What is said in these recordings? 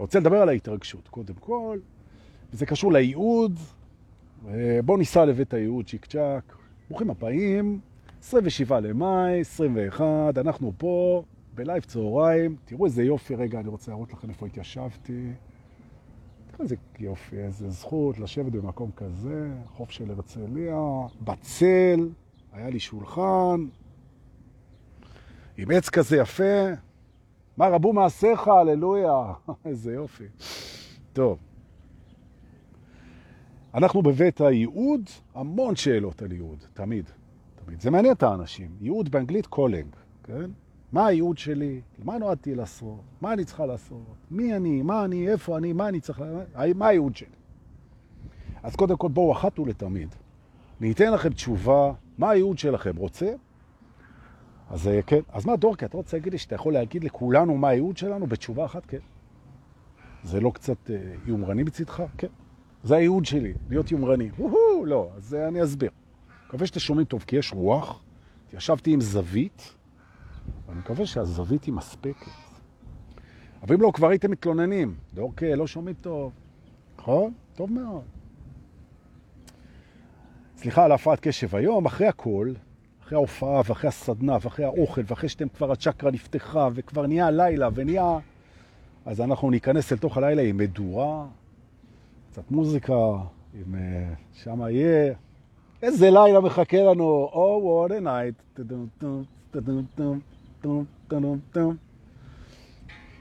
רוצה לדבר על ההתרגשות, קודם כל, וזה קשור לייעוד. בואו ניסע לבית הייעוד, צ'יק צ'אק. ברוכים הבאים, 27 למאי, 21, אנחנו פה בלייב צהריים. תראו איזה יופי, רגע, אני רוצה להראות לכם איפה התיישבתי. תראו איזה יופי, איזה זכות לשבת במקום כזה, חוף של הרצליה, בצל, היה לי שולחן, עם עץ כזה יפה. מה רבו מעשיך, הללויה. איזה יופי. טוב. אנחנו בבית הייעוד, המון שאלות על ייעוד, תמיד. תמיד. זה מעניין את האנשים. ייעוד באנגלית קולנג, כן? מה הייעוד שלי? מה נועדתי לעשות? מה אני צריכה לעשות? מי אני? מה אני? איפה אני? מה אני צריך? מה הייעוד שלי? אז קודם כל בואו אחת ולתמיד. ניתן לכם תשובה, מה הייעוד שלכם? רוצה? אז אה, כן. אז מה, דורקי, אתה רוצה להגיד לי שאתה יכול להגיד לכולנו מה הייעוד שלנו בתשובה אחת? כן. זה לא קצת אה, יומרני בצדך? כן. זה הייעוד שלי, להיות יומרני. וואו, לא, אז אה, אני אסביר. מקווה שאתם שומעים טוב, כי יש רוח. ישבתי עם זווית, ואני מקווה שהזווית היא מספקת. אבל אם לא, כבר הייתם מתלוננים. דורקי, לא שומעים טוב. נכון? טוב מאוד. סליחה על הפרעת קשב היום, אחרי הכל, אחרי ההופעה ואחרי הסדנה ואחרי האוכל ואחרי שאתם כבר הצ'קרה נפתחה וכבר נהיה הלילה ונהיה... אז אנחנו ניכנס אל תוך הלילה עם מדורה, קצת מוזיקה, עם... שם יהיה... איזה לילה מחכה לנו, Oh, what a night.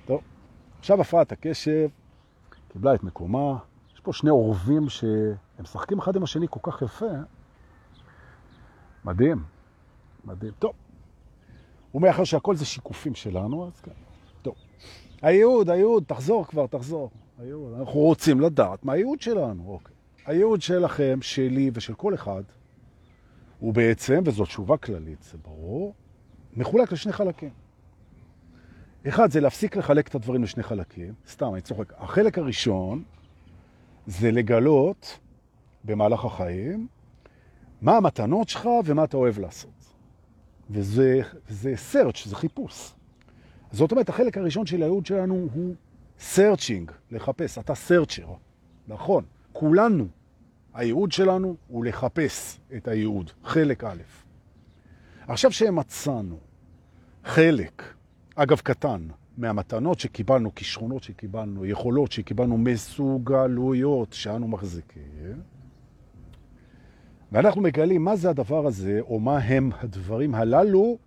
טוב, עכשיו הפרעת הקשב קיבלה את מקומה. יש פה שני עורבים שהם משחקים אחד עם השני כל כך יפה. מדהים. מדהים. טוב. ומאחר שהכל זה שיקופים שלנו, אז כן. טוב. הייעוד, הייעוד, תחזור כבר, תחזור. הייעוד, אנחנו רוצים לדעת מה הייעוד שלנו. אוקיי. הייעוד שלכם, שלי ושל כל אחד, הוא בעצם, וזאת תשובה כללית, זה ברור, מחולק לשני חלקים. אחד, זה להפסיק לחלק את הדברים לשני חלקים. סתם, אני צוחק. החלק הראשון זה לגלות במהלך החיים מה המתנות שלך ומה אתה אוהב לעשות. וזה, זה search, זה חיפוש. זאת אומרת, החלק הראשון של הייעוד שלנו הוא searching, לחפש. אתה searcher, נכון. כולנו, הייעוד שלנו הוא לחפש את הייעוד, חלק א'. עכשיו שמצאנו חלק, אגב קטן, מהמתנות שקיבלנו, כישרונות שקיבלנו, יכולות שקיבלנו, מסוגלויות שאנו מחזיקים, ואנחנו מגלים מה זה הדבר הזה, או מה הם הדברים הללו,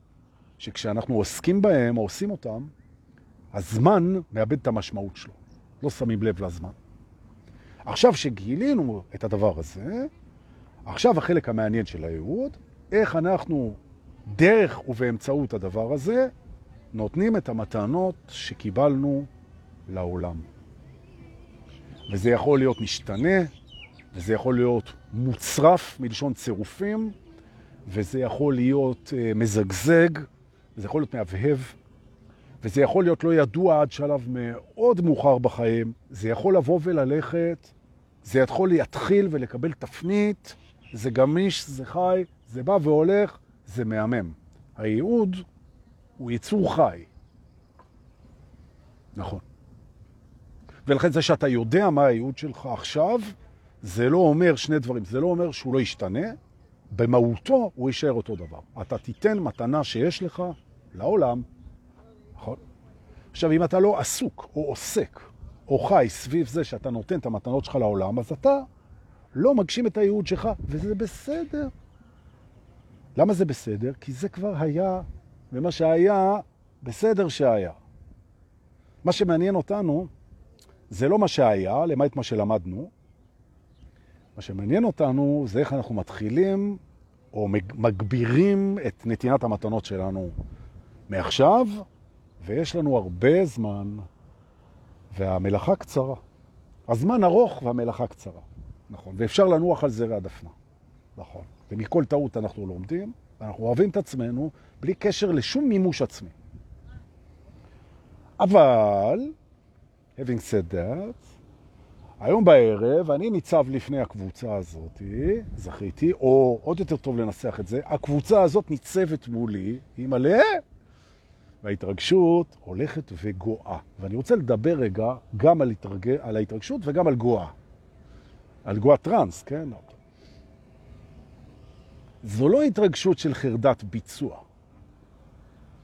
שכשאנחנו עוסקים בהם, או עושים אותם, הזמן מאבד את המשמעות שלו. לא שמים לב לזמן. עכשיו שגילינו את הדבר הזה, עכשיו החלק המעניין של הייעוד, איך אנחנו, דרך ובאמצעות הדבר הזה, נותנים את המתנות שקיבלנו לעולם. וזה יכול להיות משתנה, וזה יכול להיות מוצרף מלשון צירופים, וזה יכול להיות uh, מזגזג, וזה יכול להיות מהבהב, וזה יכול להיות לא ידוע עד שלב מאוד מאוחר בחיים, זה יכול לבוא וללכת, זה יכול להתחיל ולקבל תפנית, זה גמיש, זה חי, זה בא והולך, זה מהמם. הייעוד הוא יצור חי. נכון. ולכן זה שאתה יודע מה הייעוד שלך עכשיו, זה לא אומר שני דברים. זה לא אומר שהוא לא ישתנה, במהותו הוא יישאר אותו דבר. אתה תיתן מתנה שיש לך לעולם, נכון? עכשיו, אם אתה לא עסוק או עוסק או חי סביב זה שאתה נותן את המתנות שלך לעולם, אז אתה לא מגשים את הייעוד שלך, וזה בסדר. למה זה בסדר? כי זה כבר היה, ומה שהיה, בסדר שהיה. מה שמעניין אותנו זה לא מה שהיה, למעט מה שלמדנו, מה שמעניין אותנו זה איך אנחנו מתחילים או מגבירים את נתינת המתנות שלנו מעכשיו, ויש לנו הרבה זמן, והמלאכה קצרה. הזמן ארוך והמלאכה קצרה, נכון. ואפשר לנוח על זרי הדפנה, נכון. ומכל טעות אנחנו לומדים, ואנחנו אוהבים את עצמנו בלי קשר לשום מימוש עצמי. אבל, having said that, היום בערב אני ניצב לפני הקבוצה הזאת, זכיתי, או עוד יותר טוב לנסח את זה, הקבוצה הזאת ניצבת מולי, היא מלא וההתרגשות הולכת וגואה. ואני רוצה לדבר רגע גם על, התרג... על ההתרגשות וגם על גואה. על גואה טרנס, כן? זו לא התרגשות של חרדת ביצוע.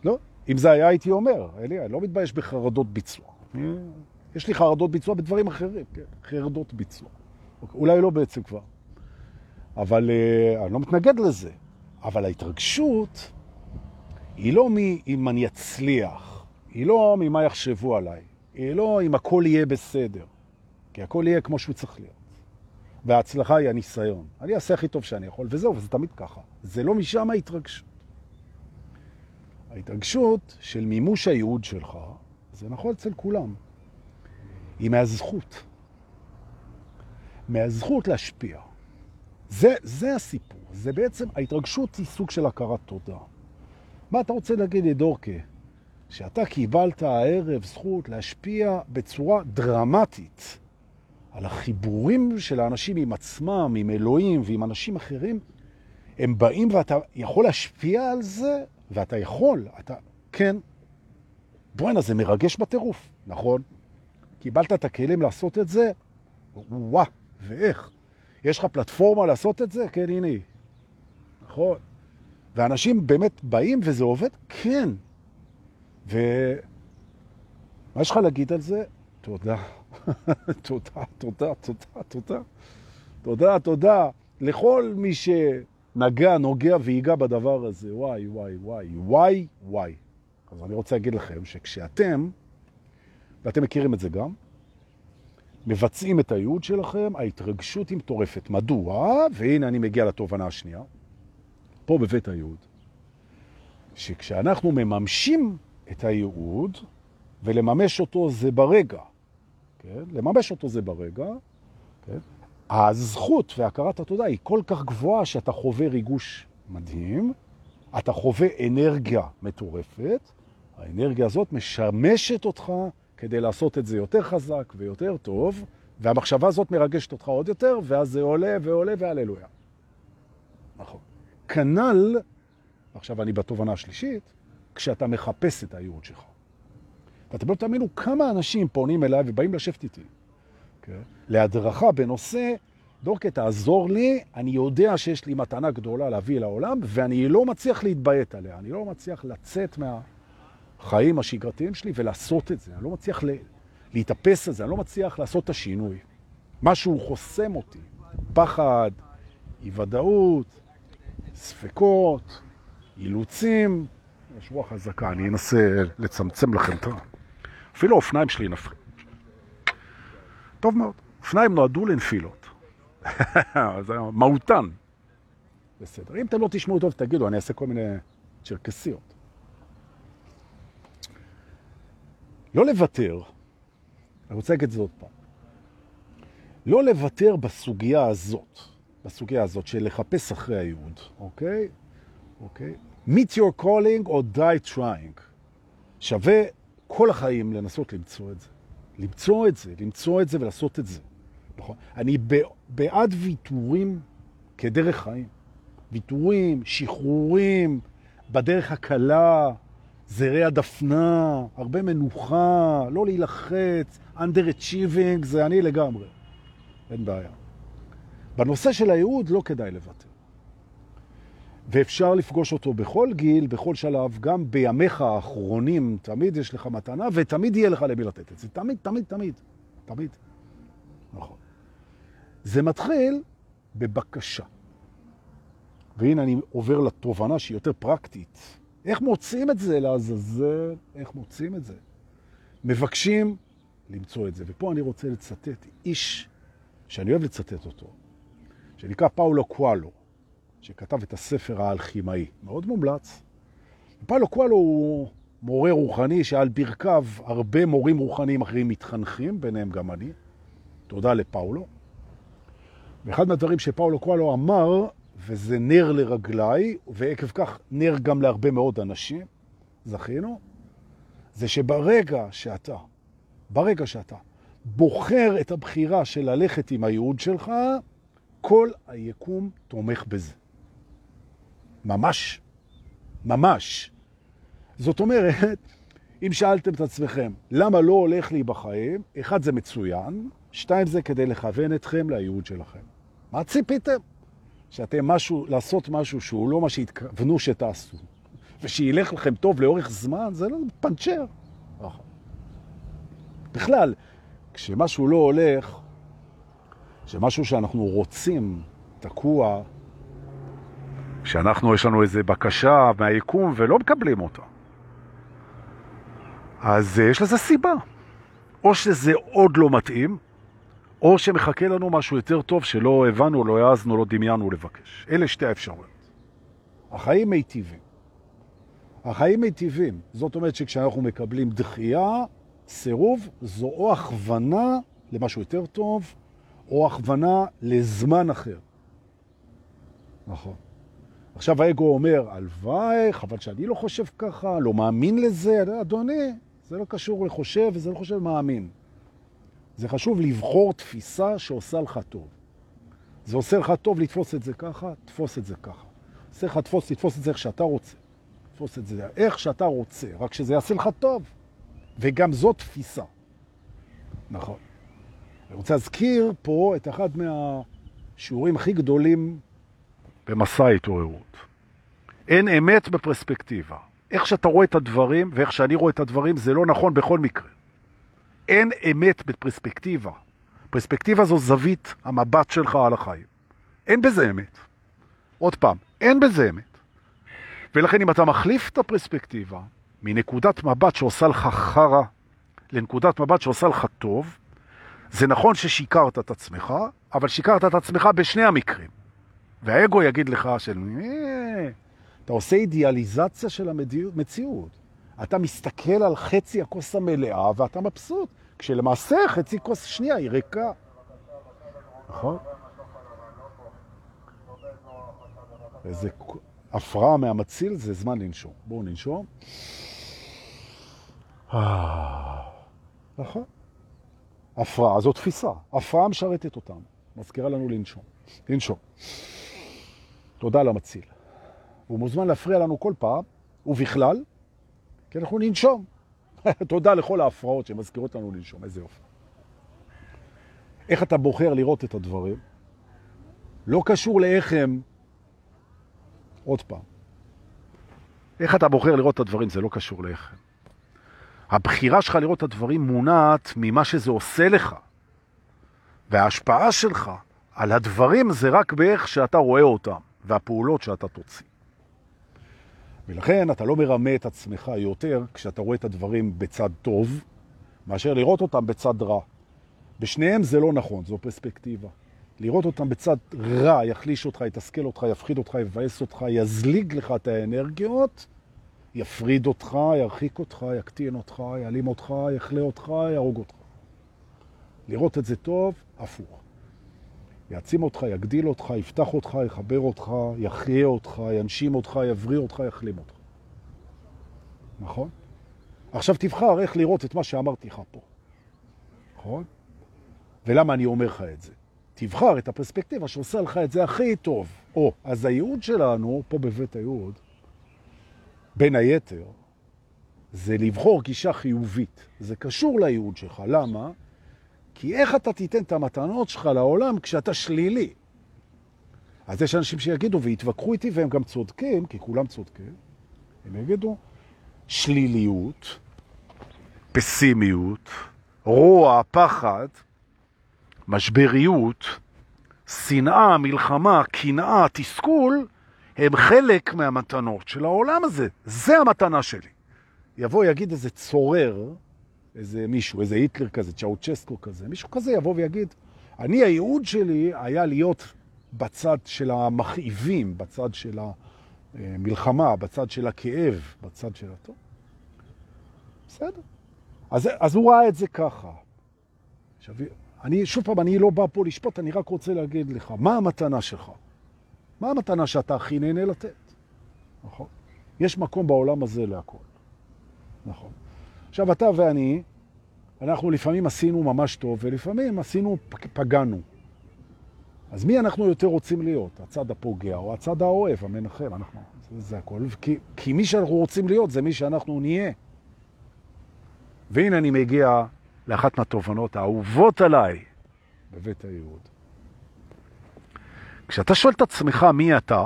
לא? אם זה היה, הייתי אומר, אלי, אני לא מתבייש בחרדות ביצוע. יש לי חרדות ביצוע בדברים אחרים, כן? חרדות ביצוע. אולי לא בעצם כבר. אבל uh, אני לא מתנגד לזה. אבל ההתרגשות היא לא מי אם אני אצליח, היא לא ממה יחשבו עליי, היא לא אם הכל יהיה בסדר, כי הכל יהיה כמו שהוא צריך להיות. וההצלחה היא הניסיון. אני אעשה הכי טוב שאני יכול, וזהו, וזה תמיד ככה. זה לא משם ההתרגשות. ההתרגשות של מימוש הייעוד שלך, זה נכון אצל כולם, היא מהזכות. מהזכות להשפיע. זה, זה הסיפור. זה בעצם, ההתרגשות היא סוג של הכרת תודה. מה אתה רוצה להגיד לי, דורקה? שאתה קיבלת הערב זכות להשפיע בצורה דרמטית על החיבורים של האנשים עם עצמם, עם אלוהים ועם אנשים אחרים, הם באים ואתה יכול להשפיע על זה, ואתה יכול, אתה, כן. בואנה, זה מרגש בטירוף, נכון? קיבלת את הכלים לעשות את זה? וואה, ואיך? יש לך פלטפורמה לעשות את זה? כן, הנה היא. נכון. ואנשים באמת באים וזה עובד? כן. ומה יש לך להגיד על זה? תודה. תודה, תודה, תודה, תודה. תודה, תודה לכל מי שנגע, נוגע ויגע בדבר הזה. וואי, וואי, וואי, וואי, וואי. אז אני רוצה להגיד לכם שכשאתם, ואתם מכירים את זה גם, מבצעים את הייעוד שלכם, ההתרגשות היא מטורפת. מדוע? והנה אני מגיע לתובנה השנייה. פה בבית הייעוד, שכשאנחנו מממשים את הייעוד, ולממש אותו זה ברגע, כן? לממש אותו זה ברגע, כן? הזכות והכרת התודה היא כל כך גבוהה שאתה חווה ריגוש מדהים, אתה חווה אנרגיה מטורפת, האנרגיה הזאת משמשת אותך כדי לעשות את זה יותר חזק ויותר טוב, והמחשבה הזאת מרגשת אותך עוד יותר, ואז זה עולה ועולה והללויה. נכון. כנ"ל, עכשיו אני בתובנה השלישית, כשאתה מחפש את הייעוד שלך. ואתם לא תאמינו כמה אנשים פונים אליי ובאים לשבת איתי. Okay. כן? להדרכה בנושא, דורקה, תעזור לי, אני יודע שיש לי מתנה גדולה להביא לעולם, ואני לא מצליח להתביית עליה, אני לא מצליח לצאת מהחיים השגרתיים שלי ולעשות את זה, אני לא מצליח לה, להתאפס על זה, אני לא מצליח לעשות את השינוי. משהו חוסם אותי, פחד, אי ודאות, ספקות, אילוצים. יש רוח חזקה, אני אנסה לצמצם לכם את ה... אפילו האופניים שלי נפלים. טוב מאוד. אופניים נועדו לנפילות. זה מהותן. בסדר. אם אתם לא תשמעו טוב, תגידו, אני אעשה כל מיני צ'רקסיות. לא לוותר, אני רוצה להגיד את זה עוד פעם, לא לוותר בסוגיה הזאת. בסוגיה הזאת של לחפש אחרי הייעוד, אוקיי? אוקיי? meet your calling or die trying. שווה כל החיים לנסות למצוא את זה. למצוא את זה, למצוא את זה ולעשות את זה. נכון? אני בעד ויתורים כדרך חיים. ויתורים, שחרורים, בדרך הקלה, זרי הדפנה, הרבה מנוחה, לא להילחץ, underachieving, זה אני לגמרי. אין בעיה. בנושא של הייעוד לא כדאי לוותר. ואפשר לפגוש אותו בכל גיל, בכל שלב, גם בימיך האחרונים, תמיד יש לך מתנה, ותמיד יהיה לך למי לתת את זה. תמיד, תמיד, תמיד. תמיד. נכון. זה מתחיל בבקשה. והנה אני עובר לתובנה שהיא יותר פרקטית. איך מוצאים את זה לעזאזל? איך מוצאים את זה? מבקשים למצוא את זה. ופה אני רוצה לצטט איש שאני אוהב לצטט אותו, שנקרא פאולו קואלו, שכתב את הספר האלכימאי. מאוד מומלץ. פאולו קואלו הוא מורה רוחני שעל ברכיו הרבה מורים רוחניים אחרים מתחנכים, ביניהם גם אני. תודה לפאולו. ואחד מהדברים שפאולו קואלו אמר, וזה נר לרגליי, ועקב כך נר גם להרבה מאוד אנשים, זכינו, זה שברגע שאתה, ברגע שאתה בוחר את הבחירה של ללכת עם הייעוד שלך, כל היקום תומך בזה. ממש, ממש. זאת אומרת, אם שאלתם את עצמכם, למה לא הולך לי בחיים? אחד, זה מצוין, שתיים, זה כדי לכוון אתכם לייעוד שלכם. מה ציפיתם? שאתם משהו, לעשות משהו שהוא לא מה שהתכוונו שתעשו, ושילך לכם טוב לאורך זמן, זה לא פנצ'ר. בכלל, כשמשהו לא הולך, שמשהו שאנחנו רוצים תקוע, כשאנחנו, יש לנו איזו בקשה מהיקום ולא מקבלים אותה, אז יש לזה סיבה. או שזה עוד לא מתאים, או שמחכה לנו משהו יותר טוב שלא הבנו, לא העזנו, לא דמיינו לבקש. אלה שתי האפשרויות. החיים מיטיבים. החיים מיטיבים. זאת אומרת שכשאנחנו מקבלים דחייה, סירוב, זו או הכוונה למשהו יותר טוב, או הכוונה לזמן אחר. נכון. עכשיו האגו אומר, הלוואי, חבל שאני לא חושב ככה, לא מאמין לזה. אדוני, זה לא קשור לחושב וזה לא חושב מאמין. זה חשוב לבחור תפיסה שעושה לך טוב. זה עושה לך טוב לתפוס את זה ככה, תפוס את זה ככה. עושה לך תפוס, תתפוס את זה איך שאתה רוצה. תפוס את זה איך שאתה רוצה, רק שזה יעשה לך טוב. וגם זו תפיסה. נכון. אני רוצה להזכיר פה את אחד מהשיעורים הכי גדולים במסע ההתעוררות. אין אמת בפרספקטיבה. איך שאתה רואה את הדברים ואיך שאני רואה את הדברים זה לא נכון בכל מקרה. אין אמת בפרספקטיבה. פרספקטיבה זו זווית המבט שלך על החיים. אין בזה אמת. עוד פעם, אין בזה אמת. ולכן אם אתה מחליף את הפרספקטיבה מנקודת מבט שעושה לך חרה לנקודת מבט שעושה לך טוב, זה נכון ששיקרת את עצמך, אבל שיקרת את עצמך בשני המקרים. והאגו יגיד לך של... אה, אתה עושה אידיאליזציה של המציאות. אתה מסתכל על חצי הכוס המלאה ואתה מבסוט, כשלמעשה חצי כוס שנייה היא ריקה. נכון? איזה הפרעה מהמציל זה זמן לנשום. בואו ננשום. נכון. הפרעה זו תפיסה. הפרעה משרתת אותם. מזכירה לנו לנשום. לנשום. תודה למציל. הוא מוזמן להפריע לנו כל פעם, ובכלל, כי אנחנו ננשום. תודה לכל ההפרעות שמזכירות לנו לנשום, איזה יופי. איך אתה בוחר לראות את הדברים? לא קשור לאיך הם... עוד פעם. איך אתה בוחר לראות את הדברים, זה לא קשור לאיך הם. הבחירה שלך לראות את הדברים מונעת ממה שזה עושה לך. וההשפעה שלך על הדברים זה רק באיך שאתה רואה אותם, והפעולות שאתה תוציא. ולכן אתה לא מרמה את עצמך יותר כשאתה רואה את הדברים בצד טוב, מאשר לראות אותם בצד רע. בשניהם זה לא נכון, זו פרספקטיבה. לראות אותם בצד רע יחליש אותך, יתסכל אותך, יפחיד אותך, יבאס אותך, יזליג לך את האנרגיות, יפריד אותך, ירחיק אותך, יקטין אותך, יעלים אותך, יחלה אותך, יהרוג אותך. לראות את זה טוב, הפוך. יעצים אותך, יגדיל אותך, יפתח אותך, יחבר אותך, יחיה אותך, ינשים אותך, יבריא אותך, יחלים אותך. נכון? עכשיו תבחר איך לראות את מה שאמרתי לך פה. נכון? ולמה אני אומר לך את זה? תבחר את הפרספקטיבה שעושה לך את זה הכי טוב. או, אז הייעוד שלנו, פה בבית הייעוד, בין היתר, זה לבחור גישה חיובית. זה קשור לייעוד שלך. למה? כי איך אתה תיתן את המתנות שלך לעולם כשאתה שלילי? אז יש אנשים שיגידו ויתווכחו איתי, והם גם צודקים, כי כולם צודקים, הם יגידו, שליליות, פסימיות, רוע, פחד, משבריות, שנאה, מלחמה, קנאה, תסכול, הם חלק מהמתנות של העולם הזה. זה המתנה שלי. יבוא, יגיד איזה צורר, איזה מישהו, איזה היטלר כזה, צ'אוצ'סקו כזה, מישהו כזה יבוא ויגיד, אני, הייעוד שלי היה להיות בצד של המכאיבים, בצד של המלחמה, בצד של הכאב, בצד של הטוב. בסדר. אז, אז הוא ראה את זה ככה. עכשיו, אני, שוב פעם, אני לא בא פה לשפוט, אני רק רוצה להגיד לך, מה המתנה שלך? מה המתנה שאתה הכי נהנה לתת? נכון? יש מקום בעולם הזה להכל. נכון. עכשיו, אתה ואני, אנחנו לפעמים עשינו ממש טוב, ולפעמים עשינו, פגענו. אז מי אנחנו יותר רוצים להיות? הצד הפוגע או הצד האוהב, המנחם? אנחנו... זה הכל. כי, כי מי שאנחנו רוצים להיות זה מי שאנחנו נהיה. והנה אני מגיע לאחת מהתובנות האהובות עליי בבית הייעוד. כשאתה שואל את עצמך מי אתה,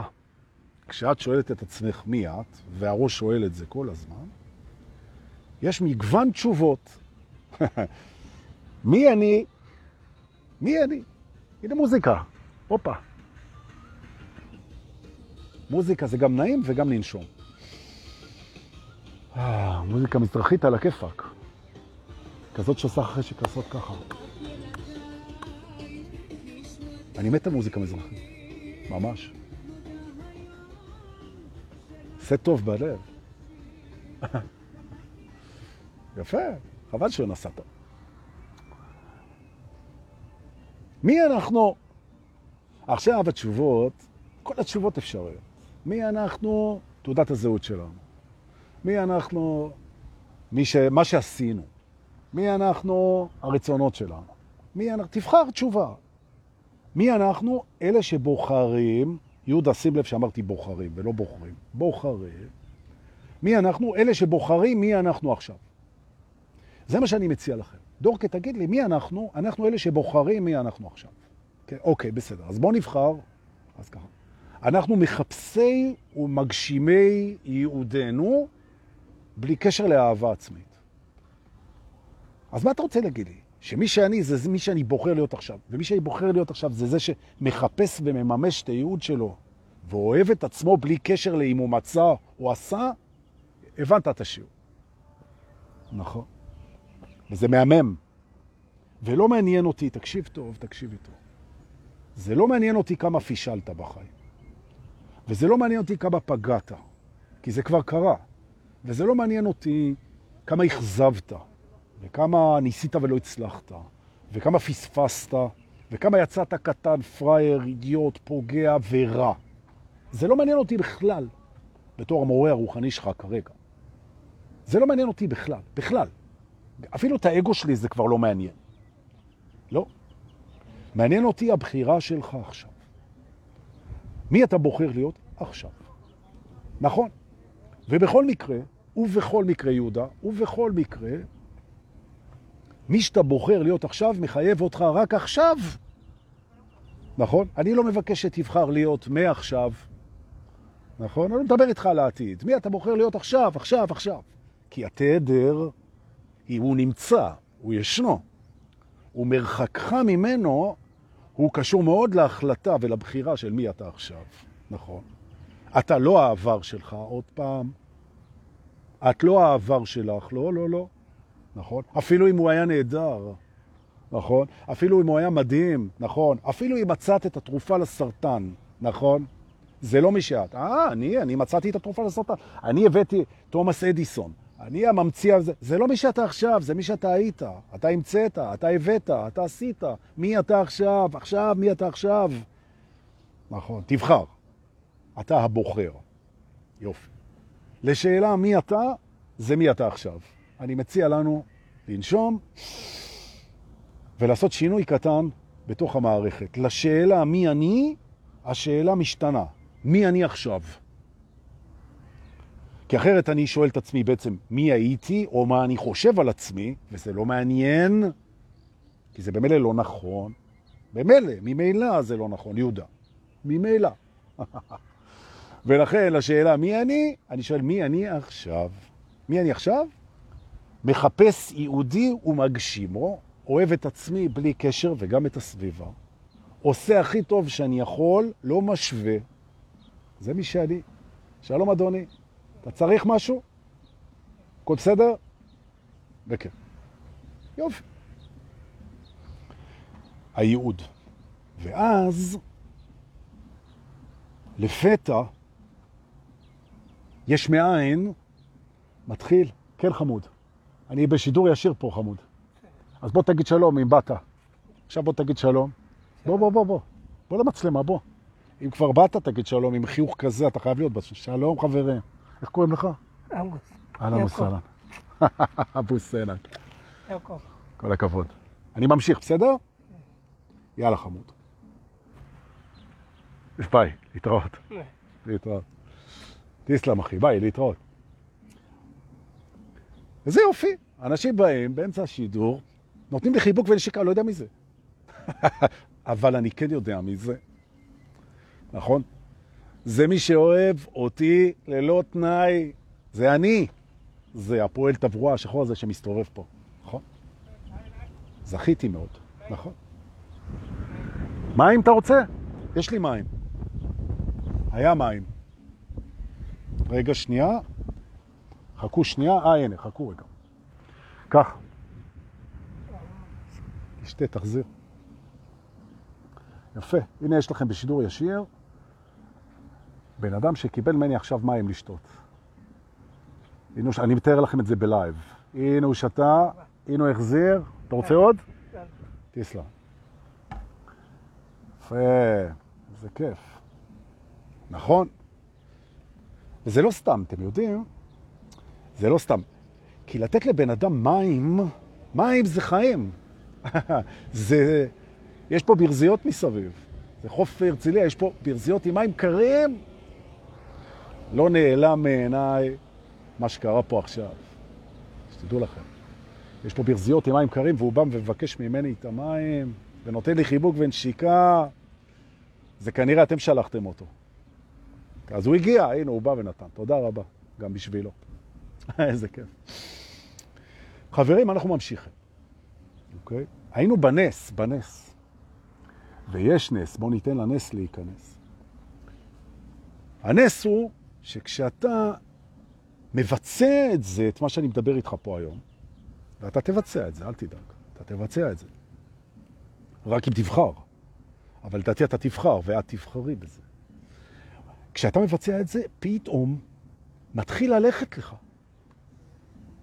כשאת שואלת את עצמך מי את, והראש שואל את זה כל הזמן, יש מגוון תשובות. מי אני? מי אני? הנה מוזיקה, הופה. מוזיקה זה גם נעים וגם לנשום. אה, מוזיקה מזרחית על הכיפק. כזאת שעושה חשק לעשות ככה. אני מת על מוזיקה מזרחית, ממש. עושה טוב בלב. יפה, חבל שהוא נסעת. מי אנחנו? עכשיו התשובות, כל התשובות אפשריות. מי אנחנו? תעודת הזהות שלנו. מי אנחנו? מי ש... מה שעשינו. מי אנחנו? הרצונות שלנו. מי אנחנו? תבחר תשובה. מי אנחנו? אלה שבוחרים, יהודה, שים לב שאמרתי בוחרים ולא בוחרים, בוחרים. מי אנחנו? אלה שבוחרים מי אנחנו עכשיו. זה מה שאני מציע לכם. דורקה, תגיד לי, מי אנחנו? אנחנו אלה שבוחרים מי אנחנו עכשיו. כן, אוקיי, בסדר. אז בואו נבחר. אז ככה. אנחנו מחפשי ומגשימי ייעודנו בלי קשר לאהבה עצמית. אז מה אתה רוצה להגיד לי? שמי שאני זה מי שאני בוחר להיות עכשיו, ומי שאני בוחר להיות עכשיו זה זה שמחפש ומממש את הייעוד שלו, ואוהב את עצמו בלי קשר לאם הוא מצא או עשה, הבנת את השיעור. נכון. וזה מהמם. ולא מעניין אותי, תקשיב טוב, תקשיב טוב. זה לא מעניין אותי כמה פישלת בחיים. וזה לא מעניין אותי כמה פגעת, כי זה כבר קרה. וזה לא מעניין אותי כמה הכזבת, וכמה ניסית ולא הצלחת, וכמה פספסת, וכמה יצאת קטן, פרייר, אידיוט, פוגע ורע. זה לא מעניין אותי בכלל, בתור המורה הרוחני שלך כרגע. זה לא מעניין אותי בכלל, בכלל. אפילו את האגו שלי זה כבר לא מעניין. לא. מעניין אותי הבחירה שלך עכשיו. מי אתה בוחר להיות? עכשיו. נכון. ובכל מקרה, ובכל מקרה, יהודה, ובכל מקרה, מי שאתה בוחר להיות עכשיו מחייב אותך רק עכשיו. נכון? אני לא מבקש שתבחר להיות מעכשיו. נכון? אני מדבר איתך על העתיד. מי אתה בוחר להיות עכשיו, עכשיו, עכשיו? כי התדר, הוא נמצא, הוא ישנו. ומרחקך ממנו הוא קשור מאוד להחלטה ולבחירה של מי אתה עכשיו. נכון. אתה לא העבר שלך, עוד פעם. את לא העבר שלך, לא, לא, לא. נכון? אפילו אם הוא היה נהדר, נכון? אפילו אם הוא היה מדהים, נכון? אפילו אם מצאת את התרופה לסרטן, נכון? זה לא מי שאת. אה, אני, אני מצאתי את התרופה לסרטן. אני הבאתי תומאס אדיסון. אני הממציא הזה. זה לא מי שאתה עכשיו, זה מי שאתה היית. אתה המצאת, אתה הבאת, אתה עשית. מי אתה עכשיו? עכשיו, מי אתה עכשיו? נכון, תבחר. אתה הבוחר. יופי. לשאלה מי אתה, זה מי אתה עכשיו. אני מציע לנו לנשום ולעשות שינוי קטן בתוך המערכת. לשאלה מי אני, השאלה משתנה. מי אני עכשיו? כי אחרת אני שואל את עצמי בעצם מי הייתי או מה אני חושב על עצמי, וזה לא מעניין, כי זה במילא לא נכון. במילא, ממילא זה לא נכון, יהודה. ממילא. ולכן לשאלה מי אני, אני שואל מי אני עכשיו. מי אני עכשיו? מחפש יהודי ומגשימו, אוהב את עצמי בלי קשר וגם את הסביבה. עושה הכי טוב שאני יכול, לא משווה. זה מי שאני. שלום אדוני, אתה צריך משהו? הכל בסדר? וכן. יופי. הייעוד. ואז, לפתע, יש מאין, מתחיל, כן חמוד. אני בשידור ישיר פה, חמוד. אז בוא תגיד שלום אם באת. עכשיו בוא תגיד שלום. בוא, בוא, בוא, בוא. בוא למצלמה, בוא. אם כבר באת, תגיד שלום. עם חיוך כזה, אתה חייב להיות בסוף. שלום, חברים. איך קוראים לך? אהלן וסהלן. אבו סנן. כל הכבוד. אני ממשיך, בסדר? יאללה, חמוד. ביי, להתראות. להתראות. תסלם אחי, ביי, להתראות. וזה יופי, אנשים באים באמצע השידור, נותנים לי חיבוק ונשיקה, לא יודע מי זה. אבל אני כן יודע מי זה, נכון? זה מי שאוהב אותי ללא תנאי, זה אני. זה הפועל תברואה השחור הזה שמסתובב פה, נכון? זכיתי מאוד, נכון? מים אתה רוצה? יש לי מים. היה מים. רגע, שנייה. חכו שנייה. אה, הנה, חכו רגע. כך. תשתה, תחזיר. יפה. הנה יש לכם בשידור ישיר בן אדם שקיבל ממני עכשיו מים לשתות. הנה, אני מתאר לכם את זה בלייב. הנה הוא שתה, הנה הוא החזיר. אתה רוצה עוד? תסלם. יפה, זה כיף. נכון? וזה לא סתם, אתם יודעים? זה לא סתם. כי לתת לבן אדם מים, מים זה חיים. זה, יש פה ברזיות מסביב. זה חוף הרצליה, יש פה ברזיות עם מים קרים. לא נעלם מעיניי מה שקרה פה עכשיו. שתדעו לכם. יש פה ברזיות עם מים קרים, והוא בא ומבקש ממני את המים, ונותן לי חיבוק ונשיקה. זה כנראה אתם שלחתם אותו. אז הוא הגיע, הנה, הוא בא ונתן. תודה רבה, גם בשבילו. איזה כיף. חברים, אנחנו ממשיכים. אוקיי? היינו בנס, בנס. ויש נס, בואו ניתן לנס להיכנס. הנס הוא שכשאתה מבצע את זה, את מה שאני מדבר איתך פה היום, ואתה תבצע את זה, אל תדאג, אתה תבצע את זה. רק אם תבחר. אבל לדעתי אתה תבחר, ואת תבחרי בזה. כשאתה מבצע את זה, פתאום מתחיל ללכת לך.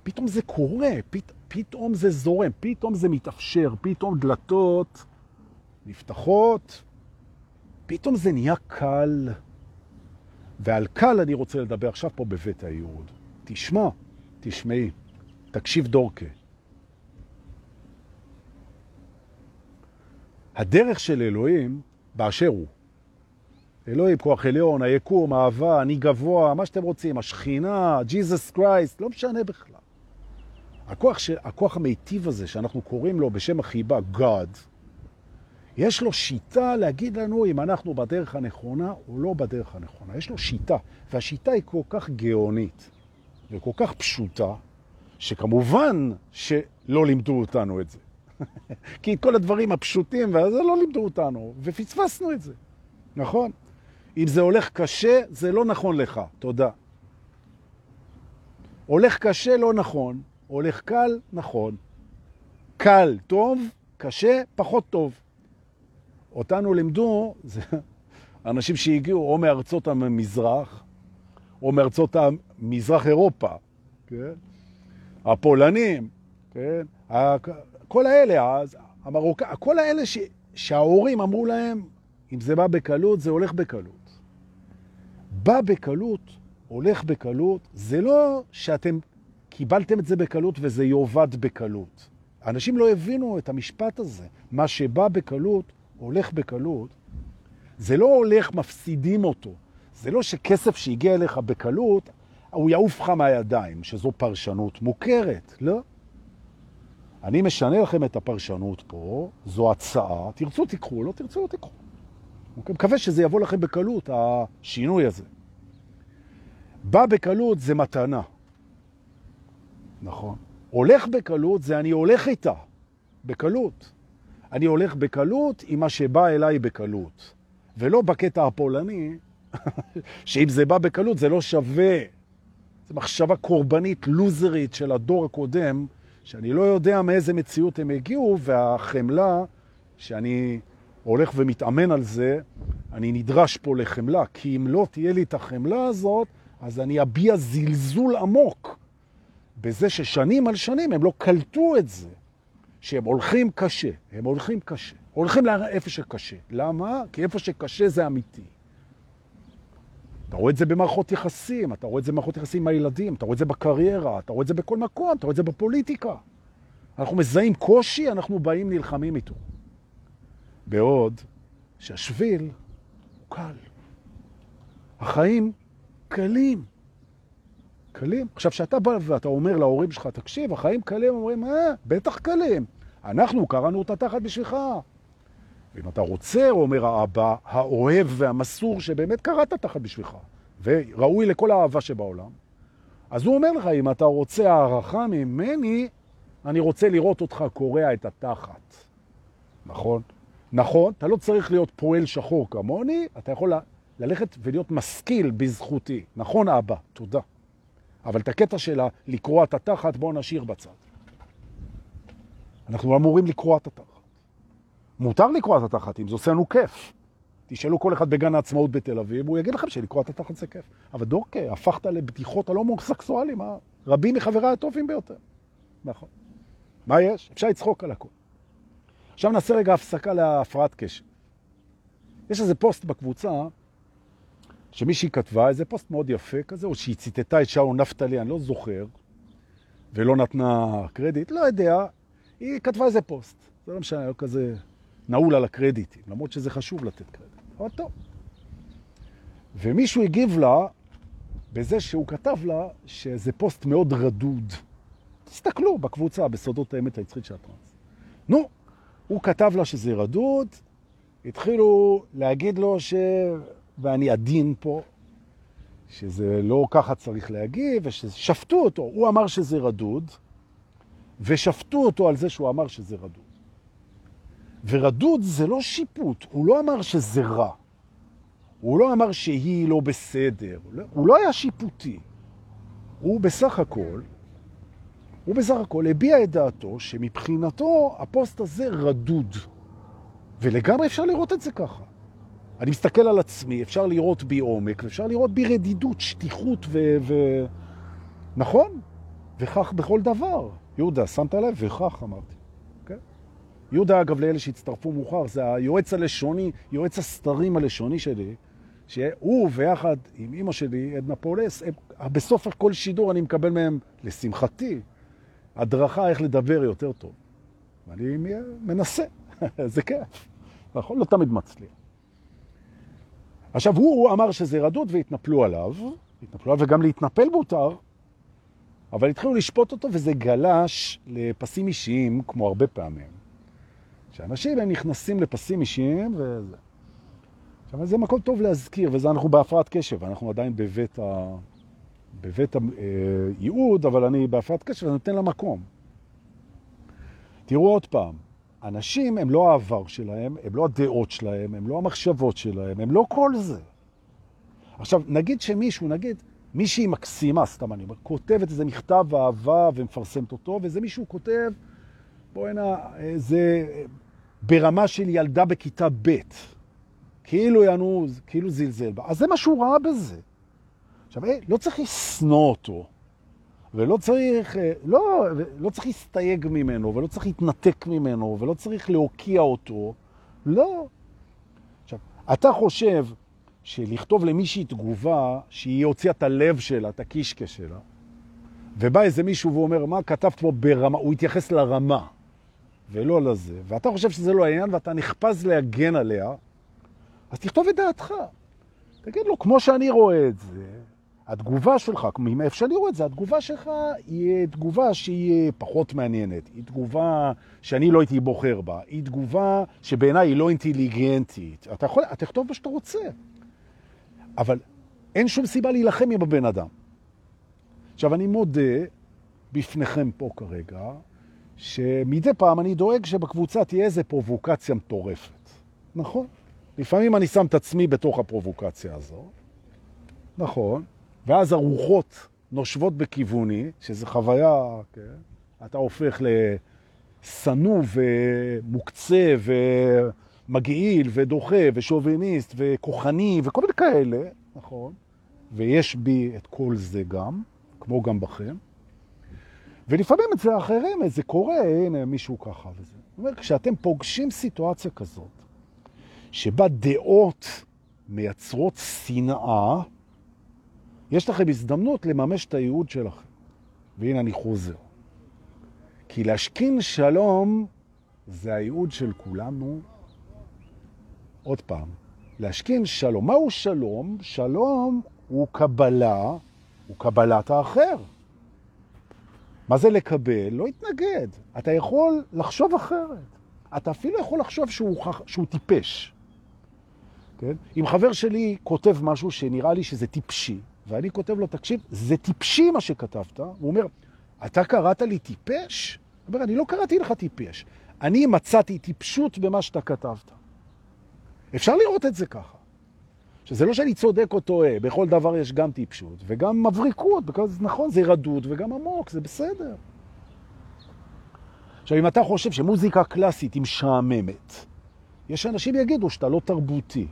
פתאום זה קורה, פת, פתאום זה זורם, פתאום זה מתאפשר, פתאום דלתות נפתחות, פתאום זה נהיה קל. ועל קל אני רוצה לדבר עכשיו פה בבית היהוד. תשמע, תשמעי, תקשיב דורקה. הדרך של אלוהים באשר הוא. אלוהים, כוח עליון, היקום, האהבה, אני גבוה, מה שאתם רוצים, השכינה, ג'יזוס קרייסט, לא משנה בכלל. הכוח, ש... הכוח המיטיב הזה, שאנחנו קוראים לו בשם החיבה, God, יש לו שיטה להגיד לנו אם אנחנו בדרך הנכונה או לא בדרך הנכונה. יש לו שיטה, והשיטה היא כל כך גאונית וכל כך פשוטה, שכמובן שלא לימדו אותנו את זה. כי כל הדברים הפשוטים, וזה לא לימדו אותנו, ופספסנו את זה, נכון? אם זה הולך קשה, זה לא נכון לך. תודה. הולך קשה, לא נכון. הולך קל, נכון. קל, טוב, קשה, פחות טוב. אותנו לימדו, זה אנשים שהגיעו או מארצות המזרח, או מארצות המזרח אירופה, כן? הפולנים, כן? כל האלה, המרוק... כל האלה ש... שההורים אמרו להם, אם זה בא בקלות, זה הולך בקלות. בא בקלות, הולך בקלות, זה לא שאתם קיבלתם את זה בקלות וזה יובד בקלות. אנשים לא הבינו את המשפט הזה. מה שבא בקלות, הולך בקלות, זה לא הולך, מפסידים אותו. זה לא שכסף שהגיע אליך בקלות, הוא יעוף לך מהידיים, שזו פרשנות מוכרת, לא? אני משנה לכם את הפרשנות פה, זו הצעה, תרצו תיקחו, לא תרצו לא תיקחו. אוקיי? מקווה שזה יבוא לכם בקלות, השינוי הזה. בא בקלות זה מתנה. נכון. הולך בקלות זה אני הולך איתה, בקלות. אני הולך בקלות עם מה שבא אליי בקלות. ולא בקטע הפולני, שאם זה בא בקלות זה לא שווה. זו מחשבה קורבנית, לוזרית של הדור הקודם, שאני לא יודע מאיזה מציאות הם הגיעו, והחמלה, שאני הולך ומתאמן על זה, אני נדרש פה לחמלה, כי אם לא תהיה לי את החמלה הזאת, אז אני אביע זלזול עמוק בזה ששנים על שנים הם לא קלטו את זה, שהם הולכים קשה, הם הולכים קשה, הולכים לאיפה שקשה. למה? כי איפה שקשה זה אמיתי. אתה רואה את זה במערכות יחסים, אתה רואה את זה במערכות יחסים עם הילדים, אתה רואה את זה בקריירה, אתה רואה את זה בכל מקום, אתה רואה את זה בפוליטיקה. אנחנו מזהים קושי, אנחנו באים נלחמים איתו. בעוד שהשביל הוא קל. החיים קלים. קלים. עכשיו, כשאתה בא ואתה אומר להורים שלך, תקשיב, החיים קלים, אומרים, אה, בטח קלים. אנחנו קראנו את התחת בשבילך. ואם אתה רוצה, אומר האבא, האוהב והמסור, שבאמת קראת תחת בשבילך, וראוי לכל האהבה שבעולם, אז הוא אומר לך, אם אתה רוצה הערכה ממני, אני רוצה לראות אותך קורע את התחת. נכון? נכון, אתה לא צריך להיות פועל שחור כמוני, אתה יכול ללכת ולהיות משכיל בזכותי. נכון, אבא? תודה. אבל את הקטע שלה, לקרוע את התחת, בואו נשאיר בצד. אנחנו אמורים לקרוע את התחת. מותר לקרוע את התחת, אם זה עושה לנו כיף. תשאלו כל אחד בגן העצמאות בתל אביב, הוא יגיד לכם שלקרוע את התחת זה כיף. אבל דורקה, הפכת לבדיחות על הומוסקסואלים, רבים מחבריי הטובים ביותר. נכון. מה יש? אפשר לצחוק על הכל. עכשיו נעשה רגע הפסקה להפרעת קשב. יש איזה פוסט בקבוצה שמישהי כתבה, איזה פוסט מאוד יפה כזה, או שהיא ציטטה את שאול נפתלי, אני לא זוכר, ולא נתנה קרדיט, לא יודע, היא כתבה איזה פוסט. זה לא משנה, לא כזה נעול על הקרדיטים, למרות שזה חשוב לתת קרדיט. אבל טוב. ומישהו הגיב לה בזה שהוא כתב לה שזה פוסט מאוד רדוד. תסתכלו בקבוצה, בסודות האמת היצרית של הטרנס. נו, הוא כתב לה שזה רדוד, התחילו להגיד לו ש... ואני עדין פה, שזה לא ככה צריך להגיב, וששפטו אותו. הוא אמר שזה רדוד, ושפטו אותו על זה שהוא אמר שזה רדוד. ורדוד זה לא שיפוט, הוא לא אמר שזה רע. הוא לא אמר שהיא לא בסדר, הוא לא היה שיפוטי. הוא בסך הכל, הוא בסך הכל הביע את דעתו שמבחינתו הפוסט הזה רדוד. ולגמרי אפשר לראות את זה ככה. אני מסתכל על עצמי, אפשר לראות בי עומק, ואפשר לראות בי רדידות, שטיחות ו... ו... נכון? וכך בכל דבר. יהודה, שמת לב? וכך אמרתי. Okay? אוקיי? יהודה, אגב, לאלה שהצטרפו מאוחר, זה היועץ הלשוני, יועץ הסתרים הלשוני שלי, שהוא ויחד עם אמא שלי, עדנה פולס, הם, בסוף כל שידור אני מקבל מהם, לשמחתי, הדרכה איך לדבר יותר טוב. ואני מנסה, זה כיף. נכון? לא תמיד מצליח. עכשיו, הוא אמר שזה רדוד והתנפלו עליו, התנפלו עליו, וגם להתנפל מותר, אבל התחילו לשפוט אותו וזה גלש לפסים אישיים, כמו הרבה פעמים. שאנשים הם נכנסים לפסים אישיים וזה. עכשיו, זה מקום טוב להזכיר, וזה אנחנו בהפרעת קשב, אנחנו עדיין בבית, ה... בבית הייעוד, אבל אני בהפרעת קשב, אני נותן לה מקום. תראו עוד פעם, אנשים הם לא העבר שלהם, הם לא הדעות שלהם, הם לא המחשבות שלהם, הם לא כל זה. עכשיו, נגיד שמישהו, נגיד, מישהי מקסימה, סתם אני אומר, כותבת איזה מכתב אהבה ומפרסמת אותו, וזה מישהו כותב, בואי הנה, זה ברמה של ילדה בכיתה ב', כאילו יענו, כאילו זלזל בה. אז זה מה שהוא ראה בזה. עכשיו, אה, לא צריך לסנוע אותו. ולא צריך, אה, לא, לא צריך להסתייג ממנו, ולא צריך להתנתק ממנו, ולא צריך להוקיע אותו. לא. עכשיו, אתה חושב שלכתוב למישהי תגובה שהיא הוציאה את הלב שלה, את הקישקה שלה, ובא איזה מישהו ואומר, מה כתבת פה ברמה, הוא התייחס לרמה, ולא לזה, ואתה חושב שזה לא העניין ואתה נחפז להגן עליה, אז תכתוב את דעתך. תגיד לו, כמו שאני רואה את זה, התגובה שלך, מאיפה שאני רואה את זה, התגובה שלך היא תגובה שהיא פחות מעניינת. היא תגובה שאני לא הייתי בוחר בה. היא תגובה שבעיניי היא לא אינטליגנטית. אתה יכול, אתה תכתוב מה שאתה רוצה. אבל אין שום סיבה להילחם עם הבן אדם. עכשיו, אני מודה בפניכם פה כרגע, שמדי פעם אני דואג שבקבוצה תהיה איזו פרובוקציה מטורפת. נכון? לפעמים אני שם את עצמי בתוך הפרובוקציה הזו. נכון. ואז הרוחות נושבות בכיווני, שזה חוויה, כן? אתה הופך לסנו ומוקצה ומגעיל ודוחה ושוביניסט וכוחני וכל מיני כאלה, נכון? ויש בי את כל זה גם, כמו גם בכם. ולפעמים אצל האחרים זה קורה, הנה מישהו ככה וזה. זאת אומרת, כשאתם פוגשים סיטואציה כזאת, שבה דעות מייצרות שנאה, יש לכם הזדמנות לממש את הייעוד שלכם. והנה אני חוזר. כי להשכין שלום זה הייעוד של כולנו. עוד פעם, להשכין שלום. מהו שלום? שלום הוא קבלה, הוא קבלת האחר. מה זה לקבל? לא התנגד. אתה יכול לחשוב אחרת. אתה אפילו יכול לחשוב שהוא, שהוא טיפש. כן? אם חבר שלי כותב משהו שנראה לי שזה טיפשי, ואני כותב לו, תקשיב, זה טיפשי מה שכתבת, הוא אומר, אתה קראת לי טיפש? הוא אומר, אני לא קראתי לך טיפש. אני מצאתי טיפשות במה שאתה כתבת. אפשר לראות את זה ככה. שזה לא שאני צודק או טועה, בכל דבר יש גם טיפשות וגם מבריקות, נכון, זה רדוד וגם עמוק, זה בסדר. עכשיו, אם אתה חושב שמוזיקה קלאסית היא משעממת, יש אנשים יגידו שאתה לא תרבותי.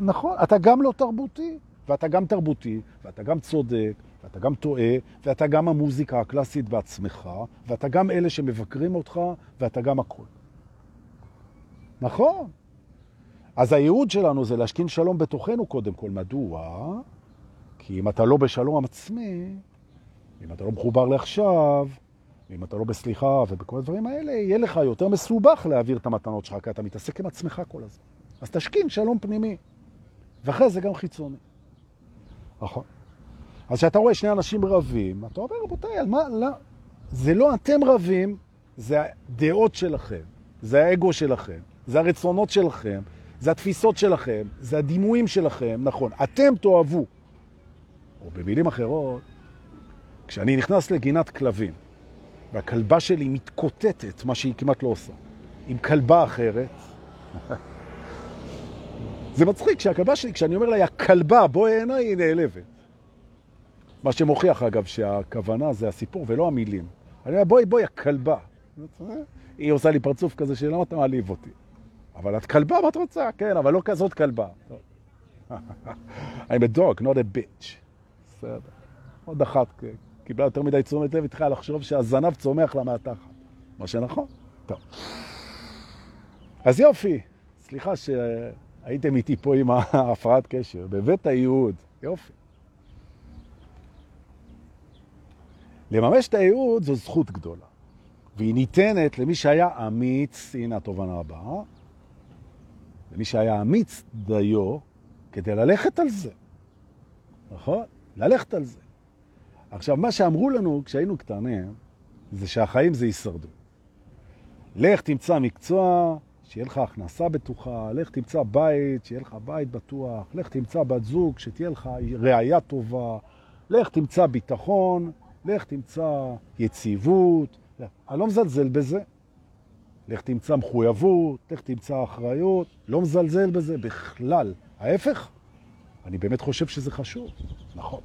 נכון, אתה גם לא תרבותי, ואתה גם תרבותי, ואתה גם צודק, ואתה גם טועה, ואתה גם המוזיקה הקלאסית בעצמך, ואתה גם אלה שמבקרים אותך, ואתה גם הכל. נכון. אז הייעוד שלנו זה להשכין שלום בתוכנו קודם כל. מדוע? כי אם אתה לא בשלום עצמי, אם אתה לא מחובר לעכשיו, אם אתה לא בסליחה ובכל הדברים האלה, יהיה לך יותר מסובך להעביר את המתנות שלך, כי אתה מתעסק עם עצמך כל הזמן. אז תשכין שלום פנימי, ואחרי זה גם חיצוני. נכון. אז כשאתה רואה שני אנשים רבים, אתה אומר, רבותיי, על מה, לא, זה לא אתם רבים, זה הדעות שלכם, זה האגו שלכם, זה הרצונות שלכם, זה התפיסות שלכם, זה הדימויים שלכם, נכון. אתם תאהבו. או במילים אחרות, כשאני נכנס לגינת כלבים, והכלבה שלי מתקוטטת, מה שהיא כמעט לא עושה, עם כלבה אחרת, זה מצחיק שהכלבה שלי, כשאני אומר לה, יא כלבה, בואי הנה, היא נעלבת. מה שמוכיח, אגב, שהכוונה זה הסיפור ולא המילים. אני אומר, בואי, בואי, הכלבה. היא עושה לי פרצוף כזה של למה אתה מעליב אותי? אבל את כלבה, מה את רוצה? כן, אבל לא כזאת כלבה. I'm a dog, not a bitch. בסדר. עוד אחת קיבלה יותר מדי תשומת לב, התחילה לחשוב שהזנב צומח לה מהתחת. מה שנכון. טוב. אז יופי, סליחה שהייתם איתי פה עם ההפרעת קשר, בבית הייעוד, יופי. לממש את הייעוד זו זכות גדולה, והיא ניתנת למי שהיה אמיץ, הנה התובנה הבאה, למי שהיה אמיץ דיו כדי ללכת על זה. נכון? ללכת על זה. עכשיו, מה שאמרו לנו כשהיינו קטנים, זה שהחיים זה הישרדות. לך תמצא מקצוע, שיהיה לך הכנסה בטוחה, לך תמצא בית, שיהיה לך בית בטוח, לך תמצא בת זוג, שתהיה לך ראייה טובה, לך תמצא ביטחון, לך תמצא יציבות. אני לא מזלזל בזה. לך תמצא מחויבות, לך תמצא אחריות, לא מזלזל בזה בכלל. ההפך, אני באמת חושב שזה חשוב, נכון.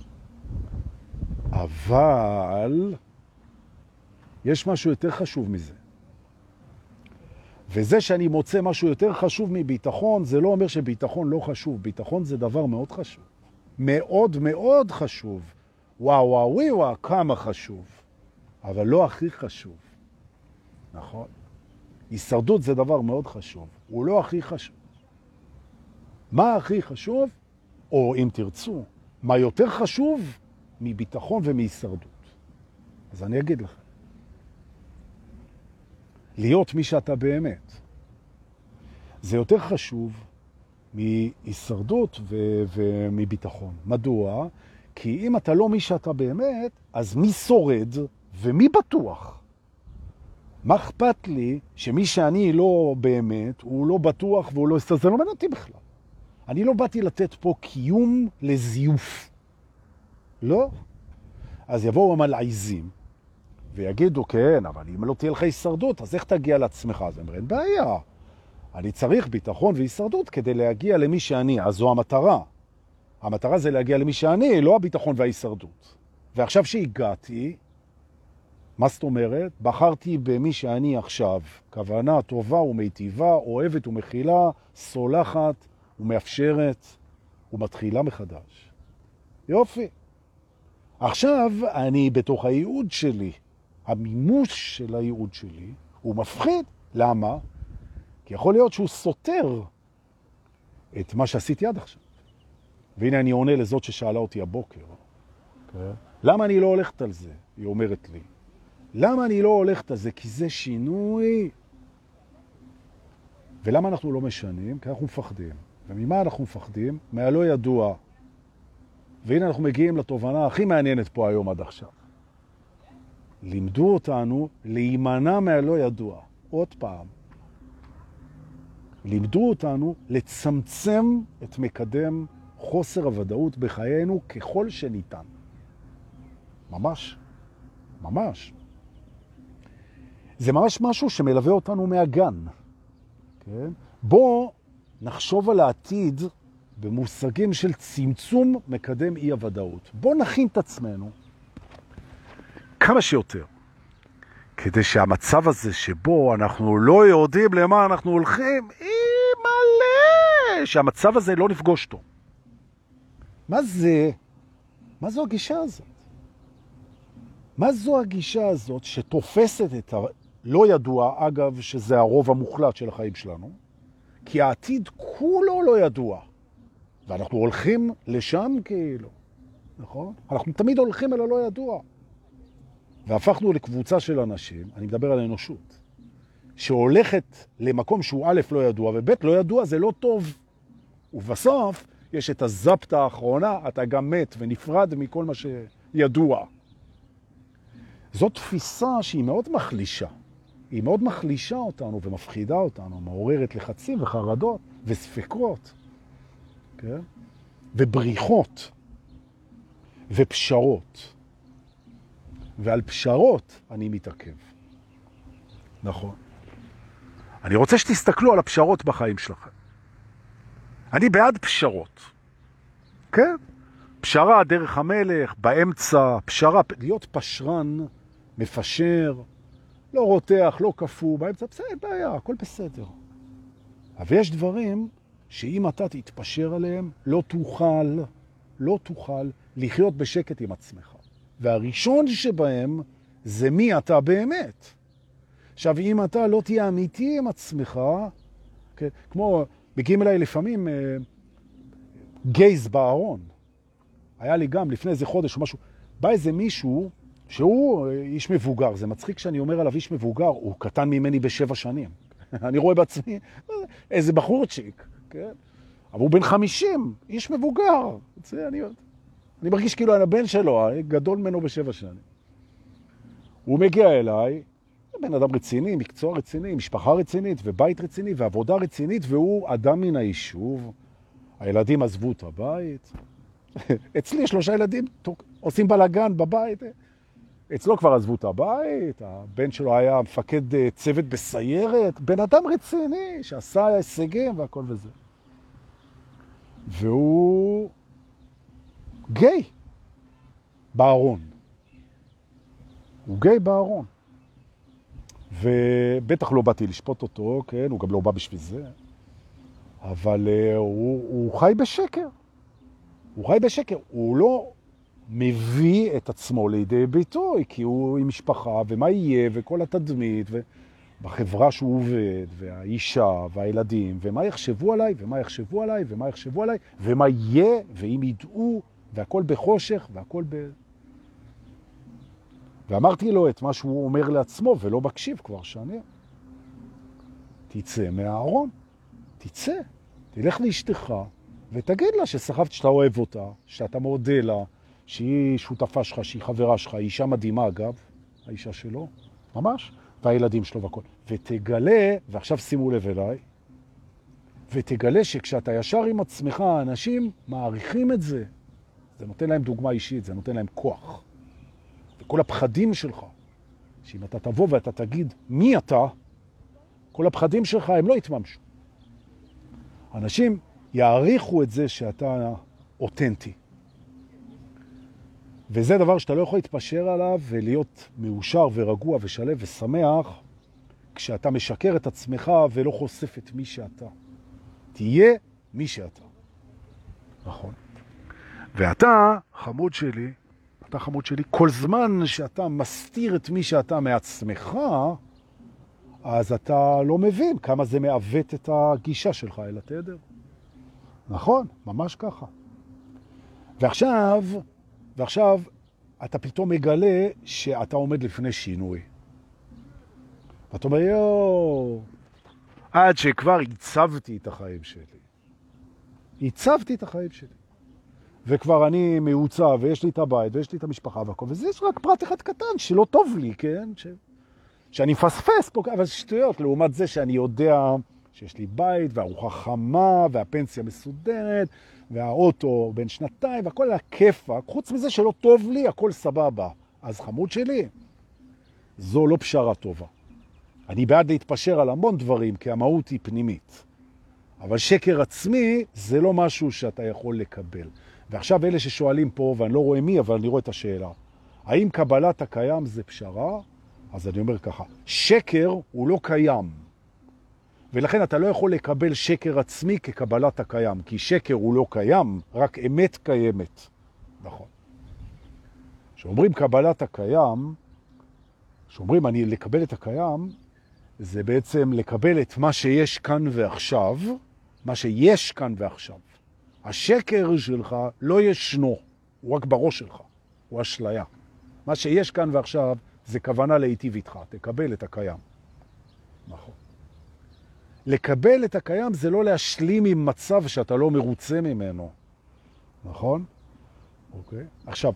אבל יש משהו יותר חשוב מזה. וזה שאני מוצא משהו יותר חשוב מביטחון, זה לא אומר שביטחון לא חשוב. ביטחון זה דבר מאוד חשוב. מאוד מאוד חשוב. וואו וואו וואו, וואו כמה חשוב. אבל לא הכי חשוב. נכון? הישרדות זה דבר מאוד חשוב. הוא לא הכי חשוב. מה הכי חשוב? או אם תרצו, מה יותר חשוב מביטחון ומהישרדות? אז אני אגיד לכם. להיות מי שאתה באמת. זה יותר חשוב מהישרדות ומביטחון. מדוע? כי אם אתה לא מי שאתה באמת, אז מי שורד ומי בטוח? מה אכפת לי שמי שאני לא באמת, הוא לא בטוח והוא לא... זה לא מעניין אותי בכלל. אני לא באתי לתת פה קיום לזיוף. לא. אז יבואו המלעיזים ויגידו, כן, אבל אם לא תהיה לך הישרדות, אז איך תגיע לעצמך? אז אמר, אין בעיה. אני צריך ביטחון והישרדות כדי להגיע למי שאני, אז זו המטרה. המטרה זה להגיע למי שאני, לא הביטחון וההישרדות. ועכשיו שהגעתי, מה זאת אומרת? בחרתי במי שאני עכשיו, כוונה טובה ומיטיבה, אוהבת ומכילה, סולחת ומאפשרת ומתחילה מחדש. יופי. עכשיו אני בתוך הייעוד שלי, המימוש של הייעוד שלי, הוא מפחיד. למה? כי יכול להיות שהוא סותר את מה שעשיתי עד עכשיו. והנה אני עונה לזאת ששאלה אותי הבוקר. Okay. כן? למה אני לא הולכת על זה? היא אומרת לי. למה אני לא הולכת על זה? כי זה שינוי. ולמה אנחנו לא משנים? כי אנחנו מפחדים. וממה אנחנו מפחדים? מהלא ידוע. והנה אנחנו מגיעים לתובנה הכי מעניינת פה היום עד עכשיו. לימדו אותנו להימנע מהלא ידוע. עוד פעם. לימדו אותנו לצמצם את מקדם חוסר הוודאות בחיינו ככל שניתן. ממש. ממש. זה ממש משהו שמלווה אותנו מהגן. כן? בוא נחשוב על העתיד במושגים של צמצום מקדם אי-הוודאות. בוא נכין את עצמנו כמה שיותר, כדי שהמצב הזה שבו אנחנו לא יודעים למה אנחנו הולכים, אי מלא, שהמצב הזה לא נפגוש אותו. מה זה? מה זו הגישה הזאת? מה זו הגישה הזאת שתופסת את הלא ידוע, אגב, שזה הרוב המוחלט של החיים שלנו, כי העתיד כולו לא ידוע, ואנחנו הולכים לשם כאילו, נכון? אנחנו תמיד הולכים אל הלא ידוע. והפכנו לקבוצה של אנשים, אני מדבר על אנושות, שהולכת למקום שהוא א' לא ידוע, וב' לא ידוע זה לא טוב. ובסוף יש את הזפת האחרונה, אתה גם מת ונפרד מכל מה שידוע. זאת תפיסה שהיא מאוד מחלישה. היא מאוד מחלישה אותנו ומפחידה אותנו, מעוררת לחצים וחרדות וספקות, כן? ובריחות ופשרות. ועל פשרות אני מתעכב. נכון. אני רוצה שתסתכלו על הפשרות בחיים שלכם. אני בעד פשרות. כן? פשרה, דרך המלך, באמצע, פשרה, להיות פשרן, מפשר, לא רותח, לא קפוא, באמצע, בסדר, בעיה, הכל בסדר. אבל יש דברים שאם אתה תתפשר עליהם, לא תוכל, לא תוכל לחיות בשקט עם עצמך. והראשון שבהם זה מי אתה באמת. עכשיו, אם אתה לא תהיה אמיתי עם עצמך, כן, כמו, מגיעים אליי לפעמים אה, גייז בארון. היה לי גם לפני איזה חודש או משהו, בא איזה מישהו שהוא אה, איש מבוגר, זה מצחיק שאני אומר עליו איש מבוגר, הוא קטן ממני בשבע שנים. אני רואה בעצמי איזה בחורצ'יק, כן? אבל הוא בן חמישים, איש מבוגר. זה אני... אני מרגיש כאילו אני הבן שלו, גדול ממנו בשבע שנים. הוא מגיע אליי, בן אדם רציני, מקצוע רציני, משפחה רצינית, ובית רציני, ועבודה רצינית, והוא אדם מן היישוב. הילדים עזבו את הבית. אצלי שלושה ילדים עושים בלגן בבית. אצלו כבר עזבו את הבית, הבן שלו היה מפקד אה, צוות בסיירת, בן אדם רציני שעשה הישגים והכל וזה. והוא גיי בארון. הוא גיי בארון. ובטח לא באתי לשפוט אותו, כן, הוא גם לא בא בשביל זה, אבל uh, הוא, הוא חי בשקר. הוא חי בשקר. הוא לא מביא את עצמו לידי ביטוי, כי הוא עם משפחה, ומה יהיה, וכל התדמית, ובחברה שהוא עובד, והאישה, והילדים, ומה יחשבו עליי, ומה יחשבו עליי, ומה יחשבו עליי, ומה יהיה, ואם ידעו, והכל בחושך, והכל ב... ואמרתי לו את מה שהוא אומר לעצמו, ולא מקשיב כבר שנים. תצא מהארון, תצא, תלך לאשתך, ותגיד לה שסחבת שאתה אוהב אותה, שאתה מודה לה, שהיא שותפה שלך, שהיא חברה שלך, היא אישה מדהימה אגב, האישה שלו, ממש, והילדים שלו והכל. ותגלה, ועכשיו שימו לב אליי, ותגלה שכשאתה ישר עם עצמך, אנשים מעריכים את זה. זה נותן להם דוגמה אישית, זה נותן להם כוח. וכל הפחדים שלך, שאם אתה תבוא ואתה תגיד מי אתה, כל הפחדים שלך הם לא יתממשו. אנשים יעריכו את זה שאתה אותנטי. וזה דבר שאתה לא יכול להתפשר עליו ולהיות מאושר ורגוע ושלב ושמח כשאתה משקר את עצמך ולא חושף את מי שאתה. תהיה מי שאתה. נכון. ואתה, חמוד שלי, אתה חמוד שלי, כל זמן שאתה מסתיר את מי שאתה מעצמך, אז אתה לא מבין כמה זה מעוות את הגישה שלך אל התדר. נכון, ממש ככה. ועכשיו, ועכשיו אתה פתאום מגלה שאתה עומד לפני שינוי. ואתה אומר, יואו, עד שכבר הצבתי את החיים שלי. הצבתי את החיים שלי. וכבר אני מעוצב, ויש לי את הבית, ויש לי את המשפחה והכל, וזה יש רק פרט אחד קטן שלא טוב לי, כן? ש... שאני מפספס פה, אבל זה שטויות, לעומת זה שאני יודע שיש לי בית, וארוחה חמה, והפנסיה מסודרת, והאוטו בן שנתיים, והכל היה כיפק, חוץ מזה שלא טוב לי, הכל סבבה. אז חמוד שלי, זו לא פשרה טובה. אני בעד להתפשר על המון דברים, כי המהות היא פנימית. אבל שקר עצמי זה לא משהו שאתה יכול לקבל. ועכשיו אלה ששואלים פה, ואני לא רואה מי, אבל אני רואה את השאלה, האם קבלת הקיים זה פשרה? אז אני אומר ככה, שקר הוא לא קיים. ולכן אתה לא יכול לקבל שקר עצמי כקבלת הקיים, כי שקר הוא לא קיים, רק אמת קיימת. נכון. כשאומרים קבלת הקיים, כשאומרים אני לקבל את הקיים, זה בעצם לקבל את מה שיש כאן ועכשיו, מה שיש כאן ועכשיו. השקר שלך לא ישנו, הוא רק בראש שלך, הוא אשליה. מה שיש כאן ועכשיו זה כוונה להיטיב איתך, תקבל את הקיים. נכון. לקבל את הקיים זה לא להשלים עם מצב שאתה לא מרוצה ממנו, נכון? אוקיי. עכשיו,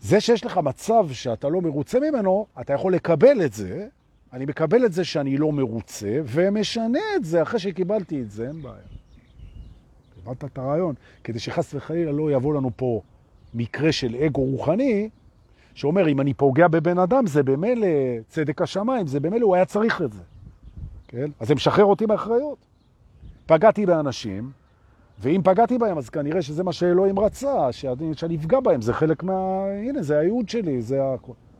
זה שיש לך מצב שאתה לא מרוצה ממנו, אתה יכול לקבל את זה, אני מקבל את זה שאני לא מרוצה, ומשנה את זה אחרי שקיבלתי את זה, אין בעיה. קיבלת את הרעיון, כדי שחס וחלילה לא יבוא לנו פה מקרה של אגו רוחני, שאומר, אם אני פוגע בבן אדם, זה במילא צדק השמיים, זה במילא הוא היה צריך את זה. כן? אז זה משחרר אותי מאחריות. פגעתי באנשים, ואם פגעתי בהם, אז כנראה שזה מה שאלוהים רצה, שאני, שאני אפגע בהם, זה חלק מה... הנה, זה הייעוד שלי, זה ה...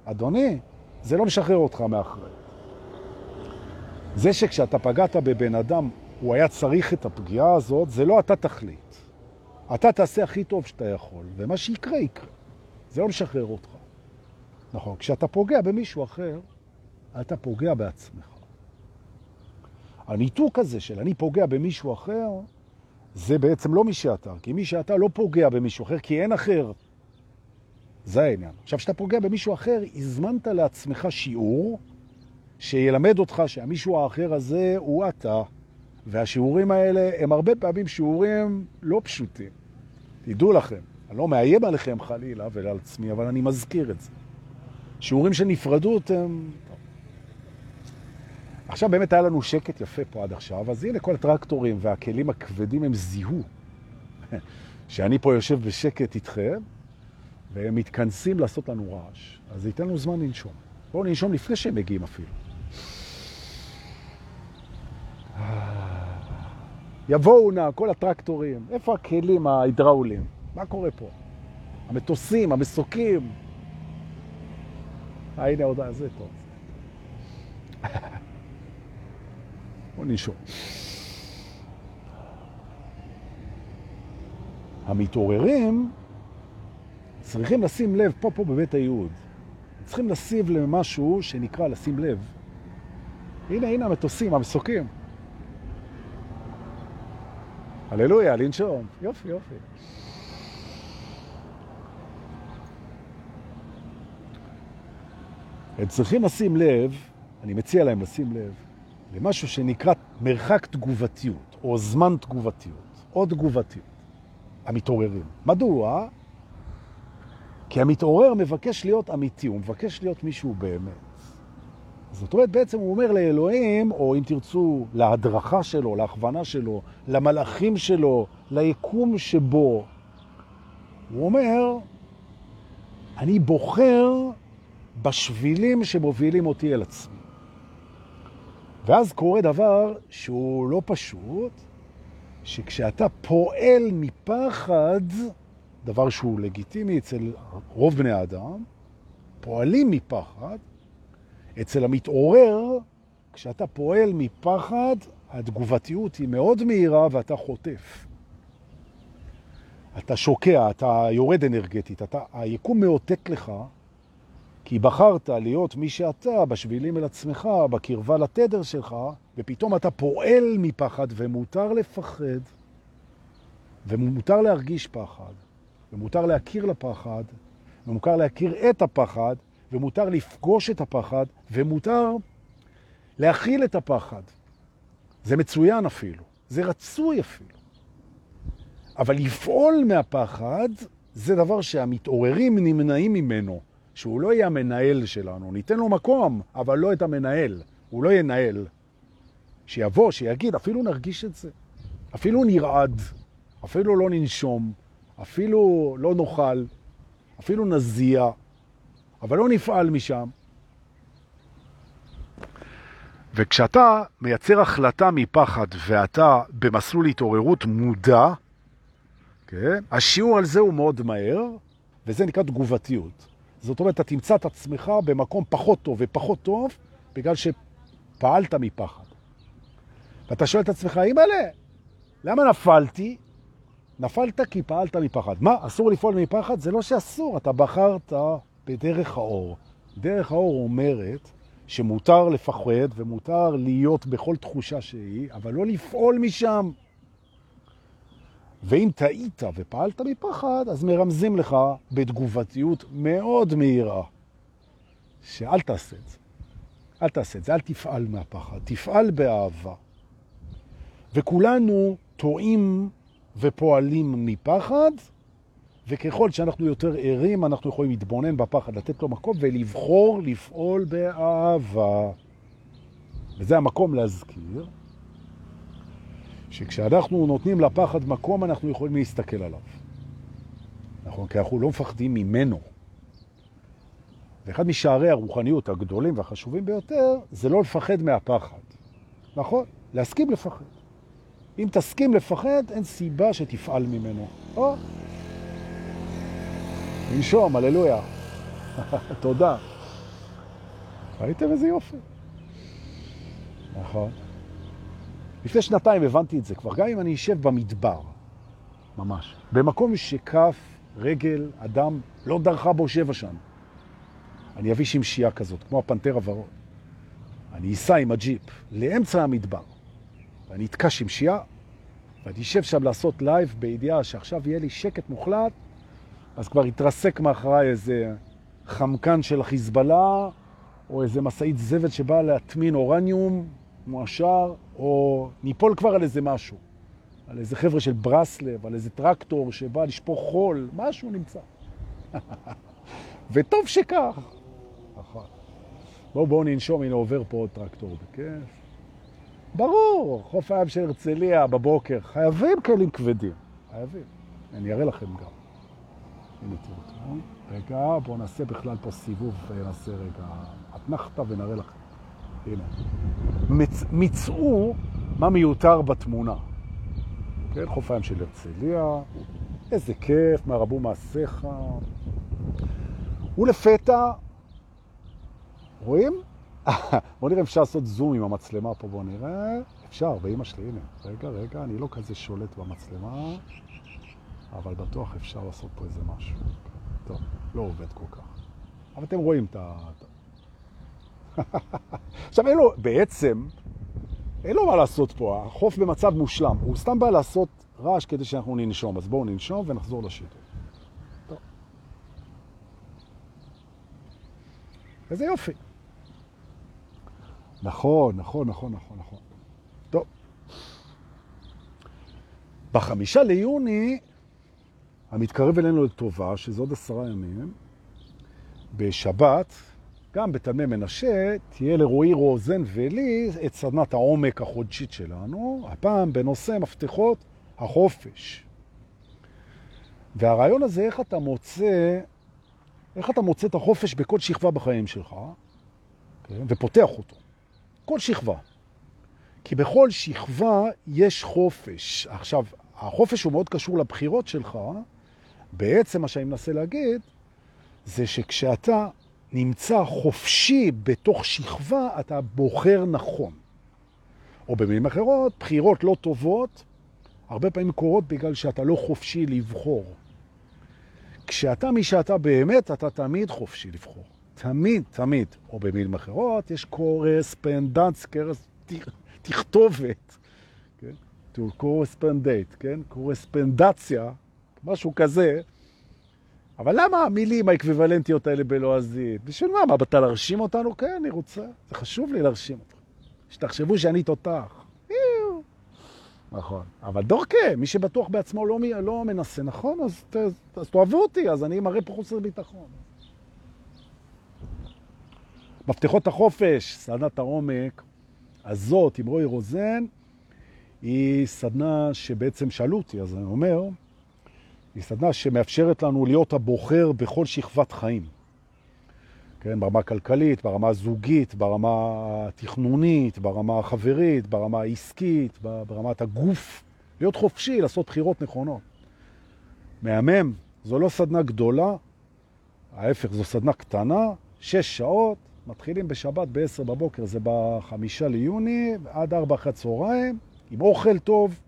אדוני, זה לא משחרר אותך מאחריות. זה שכשאתה פגעת בבן אדם, הוא היה צריך את הפגיעה הזאת, זה לא אתה תחליט. אתה תעשה הכי טוב שאתה יכול, ומה שיקרה, יקרה. זה לא משחרר אותך. נכון, כשאתה פוגע במישהו אחר, אתה פוגע בעצמך. הניתוק הזה של אני פוגע במישהו אחר, זה בעצם לא מי שאתה, כי מי שאתה לא פוגע במישהו אחר, כי אין אחר. זה העניין. עכשיו, כשאתה פוגע במישהו אחר, הזמנת לעצמך שיעור שילמד אותך שהמישהו האחר הזה הוא אתה, והשיעורים האלה הם הרבה פעמים שיעורים לא פשוטים. תדעו לכם, אני לא מאיים עליכם חלילה ועל עצמי, אבל אני מזכיר את זה. שיעורים של נפרדות הם עכשיו באמת היה לנו שקט יפה פה עד עכשיו, אז הנה כל הטרקטורים והכלים הכבדים הם זיהו. שאני פה יושב בשקט איתכם, והם מתכנסים לעשות לנו רעש. אז זה ייתן לנו זמן לנשום. בואו ננשום לפני שהם מגיעים אפילו. יבואו נא כל הטרקטורים, איפה הכלים ההידראולים? מה קורה פה? המטוסים, המסוקים. אה, הנה עוד, זה טוב. בוא נשאול. המתעוררים צריכים לשים לב פה, פה בבית היהוד. צריכים לשים למשהו שנקרא לשים לב. הנה, הנה המטוסים, המסוקים. הללויה, לנשום. יופי, יופי. הם צריכים לשים לב, אני מציע להם לשים לב, למשהו שנקרא מרחק תגובתיות, או זמן תגובתיות, או תגובתיות, המתעוררים. מדוע? כי המתעורר מבקש להיות אמיתי, הוא מבקש להיות מישהו באמת. זאת אומרת, בעצם הוא אומר לאלוהים, או אם תרצו, להדרכה שלו, להכוונה שלו, למלאכים שלו, ליקום שבו. הוא אומר, אני בוחר בשבילים שמובילים אותי אל עצמי. ואז קורה דבר שהוא לא פשוט, שכשאתה פועל מפחד, דבר שהוא לגיטימי אצל רוב בני האדם, פועלים מפחד, אצל המתעורר, כשאתה פועל מפחד, התגובתיות היא מאוד מהירה ואתה חוטף. אתה שוקע, אתה יורד אנרגטית, אתה, היקום מאותק לך, כי בחרת להיות מי שאתה בשבילים אל עצמך, בקרבה לתדר שלך, ופתאום אתה פועל מפחד, ומותר לפחד, ומותר להרגיש פחד, ומותר להכיר לפחד, ומותר להכיר את הפחד, ומותר לפגוש את הפחד, ומותר להכיל את הפחד. זה מצוין אפילו, זה רצוי אפילו. אבל לפעול מהפחד זה דבר שהמתעוררים נמנעים ממנו, שהוא לא יהיה המנהל שלנו. ניתן לו מקום, אבל לא את המנהל. הוא לא ינהל. שיבוא, שיגיד, אפילו נרגיש את זה. אפילו נרעד, אפילו לא ננשום, אפילו לא נאכל, אפילו נזיע, אבל לא נפעל משם. וכשאתה מייצר החלטה מפחד ואתה במסלול התעוררות מודע, כן? השיעור על זה הוא מאוד מהר, וזה נקרא תגובתיות. זאת אומרת, אתה תמצא את עצמך במקום פחות טוב ופחות טוב, בגלל שפעלת מפחד. ואתה שואל את עצמך, אימא'לה, למה נפלתי? נפלת כי פעלת מפחד. מה, אסור לפעול מפחד? זה לא שאסור, אתה בחרת בדרך האור. דרך האור אומרת שמותר לפחד ומותר להיות בכל תחושה שהיא, אבל לא לפעול משם. ואם טעית ופעלת מפחד, אז מרמזים לך בתגובתיות מאוד מהירה, שאל תעשה את זה. אל תעשה את זה, אל תפעל מהפחד, תפעל באהבה. וכולנו טועים ופועלים מפחד, וככל שאנחנו יותר ערים, אנחנו יכולים להתבונן בפחד, לתת לו מקום ולבחור לפעול באהבה. וזה המקום להזכיר שכשאנחנו נותנים לפחד מקום, אנחנו יכולים להסתכל עליו. נכון? כי אנחנו לא מפחדים ממנו. ואחד משערי הרוחניות הגדולים והחשובים ביותר זה לא לפחד מהפחד. נכון? להסכים לפחד. אם תסכים לפחד, אין סיבה שתפעל ממנו. או, לנשום, הללויה. תודה. ראיתם איזה יופי? נכון. לפני שנתיים הבנתי את זה כבר, גם אם אני אשב במדבר, ממש, במקום שכף, רגל, אדם, לא דרכה בו שבע שנים. אני אביא שמשייה כזאת, כמו הפנתר הוורוד. אני אסע עם הג'יפ לאמצע המדבר, ואני אתקע שמשייה, ואני אשב שם לעשות לייב בידיעה שעכשיו יהיה לי שקט מוחלט, אז כבר יתרסק מאחוריי איזה חמקן של החיזבאללה, או איזה משאית זבל שבאה להטמין אורניום מועשר, או ניפול כבר על איזה משהו, על איזה חבר'ה של ברסלב, על איזה טרקטור שבא לשפוך חול, משהו נמצא. וטוב שכך. בואו בואו ננשום, הנה עובר פה עוד טרקטור בכיף. ברור, חוף הים של הרצליה בבוקר, חייבים כלים כבדים, חייבים. אני אראה לכם גם. הנה תראו, רגע, בואו נעשה בכלל פה סיבוב, נעשה רגע אתנחתא ונראה לכם. הנה. מצ... מצאו מה מיותר בתמונה. כן, חוף הים של הרצליה, איזה כיף, מה רבו מעשיך. ולפתע, רואים? בואו נראה אם אפשר לעשות זום עם המצלמה פה, בואו נראה. אפשר, באמא שלי, הנה. רגע, רגע, אני לא כזה שולט במצלמה, אבל בטוח אפשר לעשות פה איזה משהו. טוב, לא עובד כל כך. אבל אתם רואים את ה... עכשיו, אין לו, בעצם, אין לו מה לעשות פה, החוף במצב מושלם. הוא סתם בא לעשות רעש כדי שאנחנו ננשום. אז בואו ננשום ונחזור לשיטות. טוב. איזה יופי. נכון, נכון, נכון, נכון, נכון. טוב. בחמישה ליוני, המתקרב אלינו לטובה, שזה עוד עשרה ימים, בשבת, גם בתלמי מנשה, תהיה לרועי רוזן ולי את סדנת העומק החודשית שלנו, הפעם בנושא מפתחות החופש. והרעיון הזה, איך אתה מוצא, איך אתה מוצא את החופש בכל שכבה בחיים שלך, כן? ופותח אותו. כל שכבה. כי בכל שכבה יש חופש. עכשיו, החופש הוא מאוד קשור לבחירות שלך. בעצם מה שאני מנסה להגיד, זה שכשאתה נמצא חופשי בתוך שכבה, אתה בוחר נכון. או במילים אחרות, בחירות לא טובות, הרבה פעמים קורות בגלל שאתה לא חופשי לבחור. כשאתה מי שאתה באמת, אתה תמיד חופשי לבחור. תמיד, תמיד. או במילים אחרות, יש קורספנדנס, תכתובת, כן? correspondate, כן? קורספנדציה, משהו כזה. אבל למה המילים האקוויוולנטיות האלה בלועזית? בשביל מה? מה, באת להרשים אותנו? כן, אני רוצה. זה חשוב לי להרשים אותך. שתחשבו שאני תותח. נכון. אבל דורקה, מי שבטוח בעצמו לא, לא מנסה, נכון? אז, אז, אז תאהבו אותי, אז אני מראה פה חוסר ביטחון. מפתחות החופש, סדנת העומק הזאת עם רועי רוזן, היא סדנה שבעצם שאלו אותי, אז אני אומר, היא סדנה שמאפשרת לנו להיות הבוחר בכל שכבת חיים. כן, ברמה הכלכלית, ברמה הזוגית, ברמה התכנונית, ברמה החברית, ברמה העסקית, ברמת הגוף. להיות חופשי, לעשות בחירות נכונות. מהמם, זו לא סדנה גדולה, ההפך, זו סדנה קטנה, שש שעות, מתחילים בשבת ב-10 בבוקר, זה בחמישה ליוני, עד 4 אחרי הצהריים, עם אוכל טוב,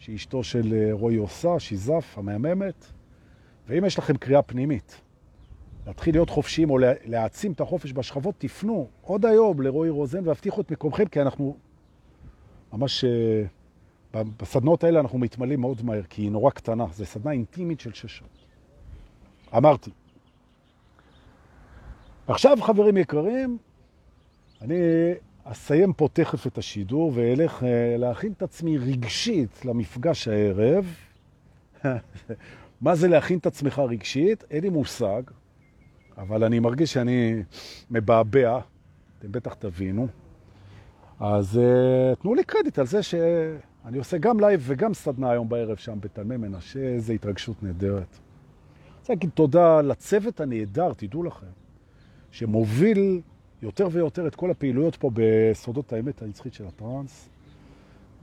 שאשתו של אה, רועי עושה, שיזף, המהממת. ואם יש לכם קריאה פנימית, להתחיל להיות חופשיים או להעצים את החופש בשכבות, תפנו עוד היום לרועי רוזן והבטיחו את מקומכם, כי אנחנו ממש, אה, בסדנות האלה אנחנו מתמלאים מאוד מהר, כי היא נורא קטנה. זו סדנה אינטימית של שש שעות. אמרתי. עכשיו, חברים יקרים, אני אסיים פה תכף את השידור ואלך אה, להכין את עצמי רגשית למפגש הערב. מה זה להכין את עצמך רגשית? אין לי מושג. אבל אני מרגיש שאני מבעבע, אתם בטח תבינו. אז אה, תנו לי קרדיט על זה שאני עושה גם לייב וגם סדנה היום בערב שם בתלמי מנשה, איזו התרגשות נהדרת. אני רוצה להגיד תודה לצוות הנהדר, תדעו לכם, שמוביל יותר ויותר את כל הפעילויות פה בסודות האמת הנצחית של הטרנס.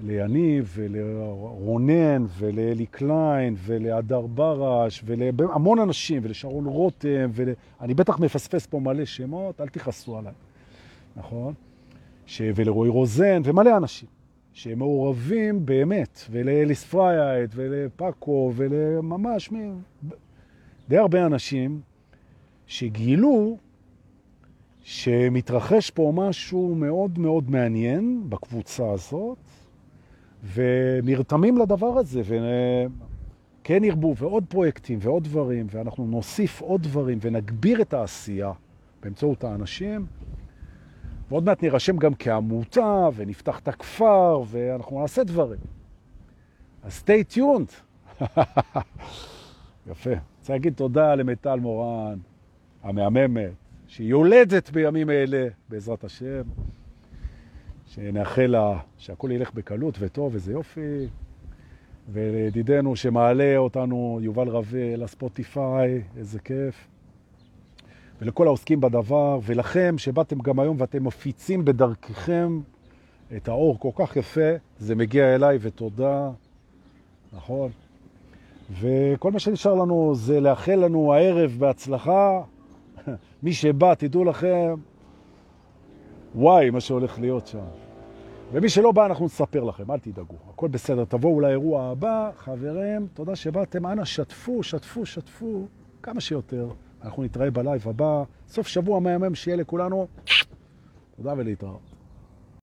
ליניב ולרונן ולאלי קליין ולהדר ברש ולהמון אנשים ולשרון רותם ואני בטח מפספס פה מלא שמות, אל תכעסו עליי, נכון? ש... ולרועי רוזן ומלא אנשים שהם מעורבים באמת, ולאליס פרייט ולפאקו ולממש מי... די הרבה אנשים שגילו שמתרחש פה משהו מאוד מאוד מעניין בקבוצה הזאת, ונרתמים לדבר הזה, וכן ירבו, ועוד פרויקטים ועוד דברים, ואנחנו נוסיף עוד דברים ונגביר את העשייה באמצעות האנשים, ועוד מעט נרשם גם כעמותה, ונפתח את הכפר, ואנחנו נעשה דברים. אז stay tuned. יפה. רוצה להגיד תודה למיטל מורן, המהממת, שהיא יולדת בימים אלה, בעזרת השם. שנאחל לה שהכל ילך בקלות וטוב, איזה יופי. ולידידנו שמעלה אותנו, יובל רווה, לספוטיפיי, איזה כיף. ולכל העוסקים בדבר, ולכם שבאתם גם היום ואתם מפיצים בדרככם את האור כל כך יפה, זה מגיע אליי ותודה, נכון? וכל מה שנשאר לנו זה לאחל לנו הערב בהצלחה. מי שבא, תדעו לכם, וואי, מה שהולך להיות שם. ומי שלא בא, אנחנו נספר לכם, אל תדאגו. הכל בסדר, תבואו לאירוע הבא. חברים, תודה שבאתם. אנא, שתפו, שתפו, שתפו, כמה שיותר. אנחנו נתראה בלייב הבא. סוף שבוע מהמם שיהיה לכולנו. תודה ולהתראות.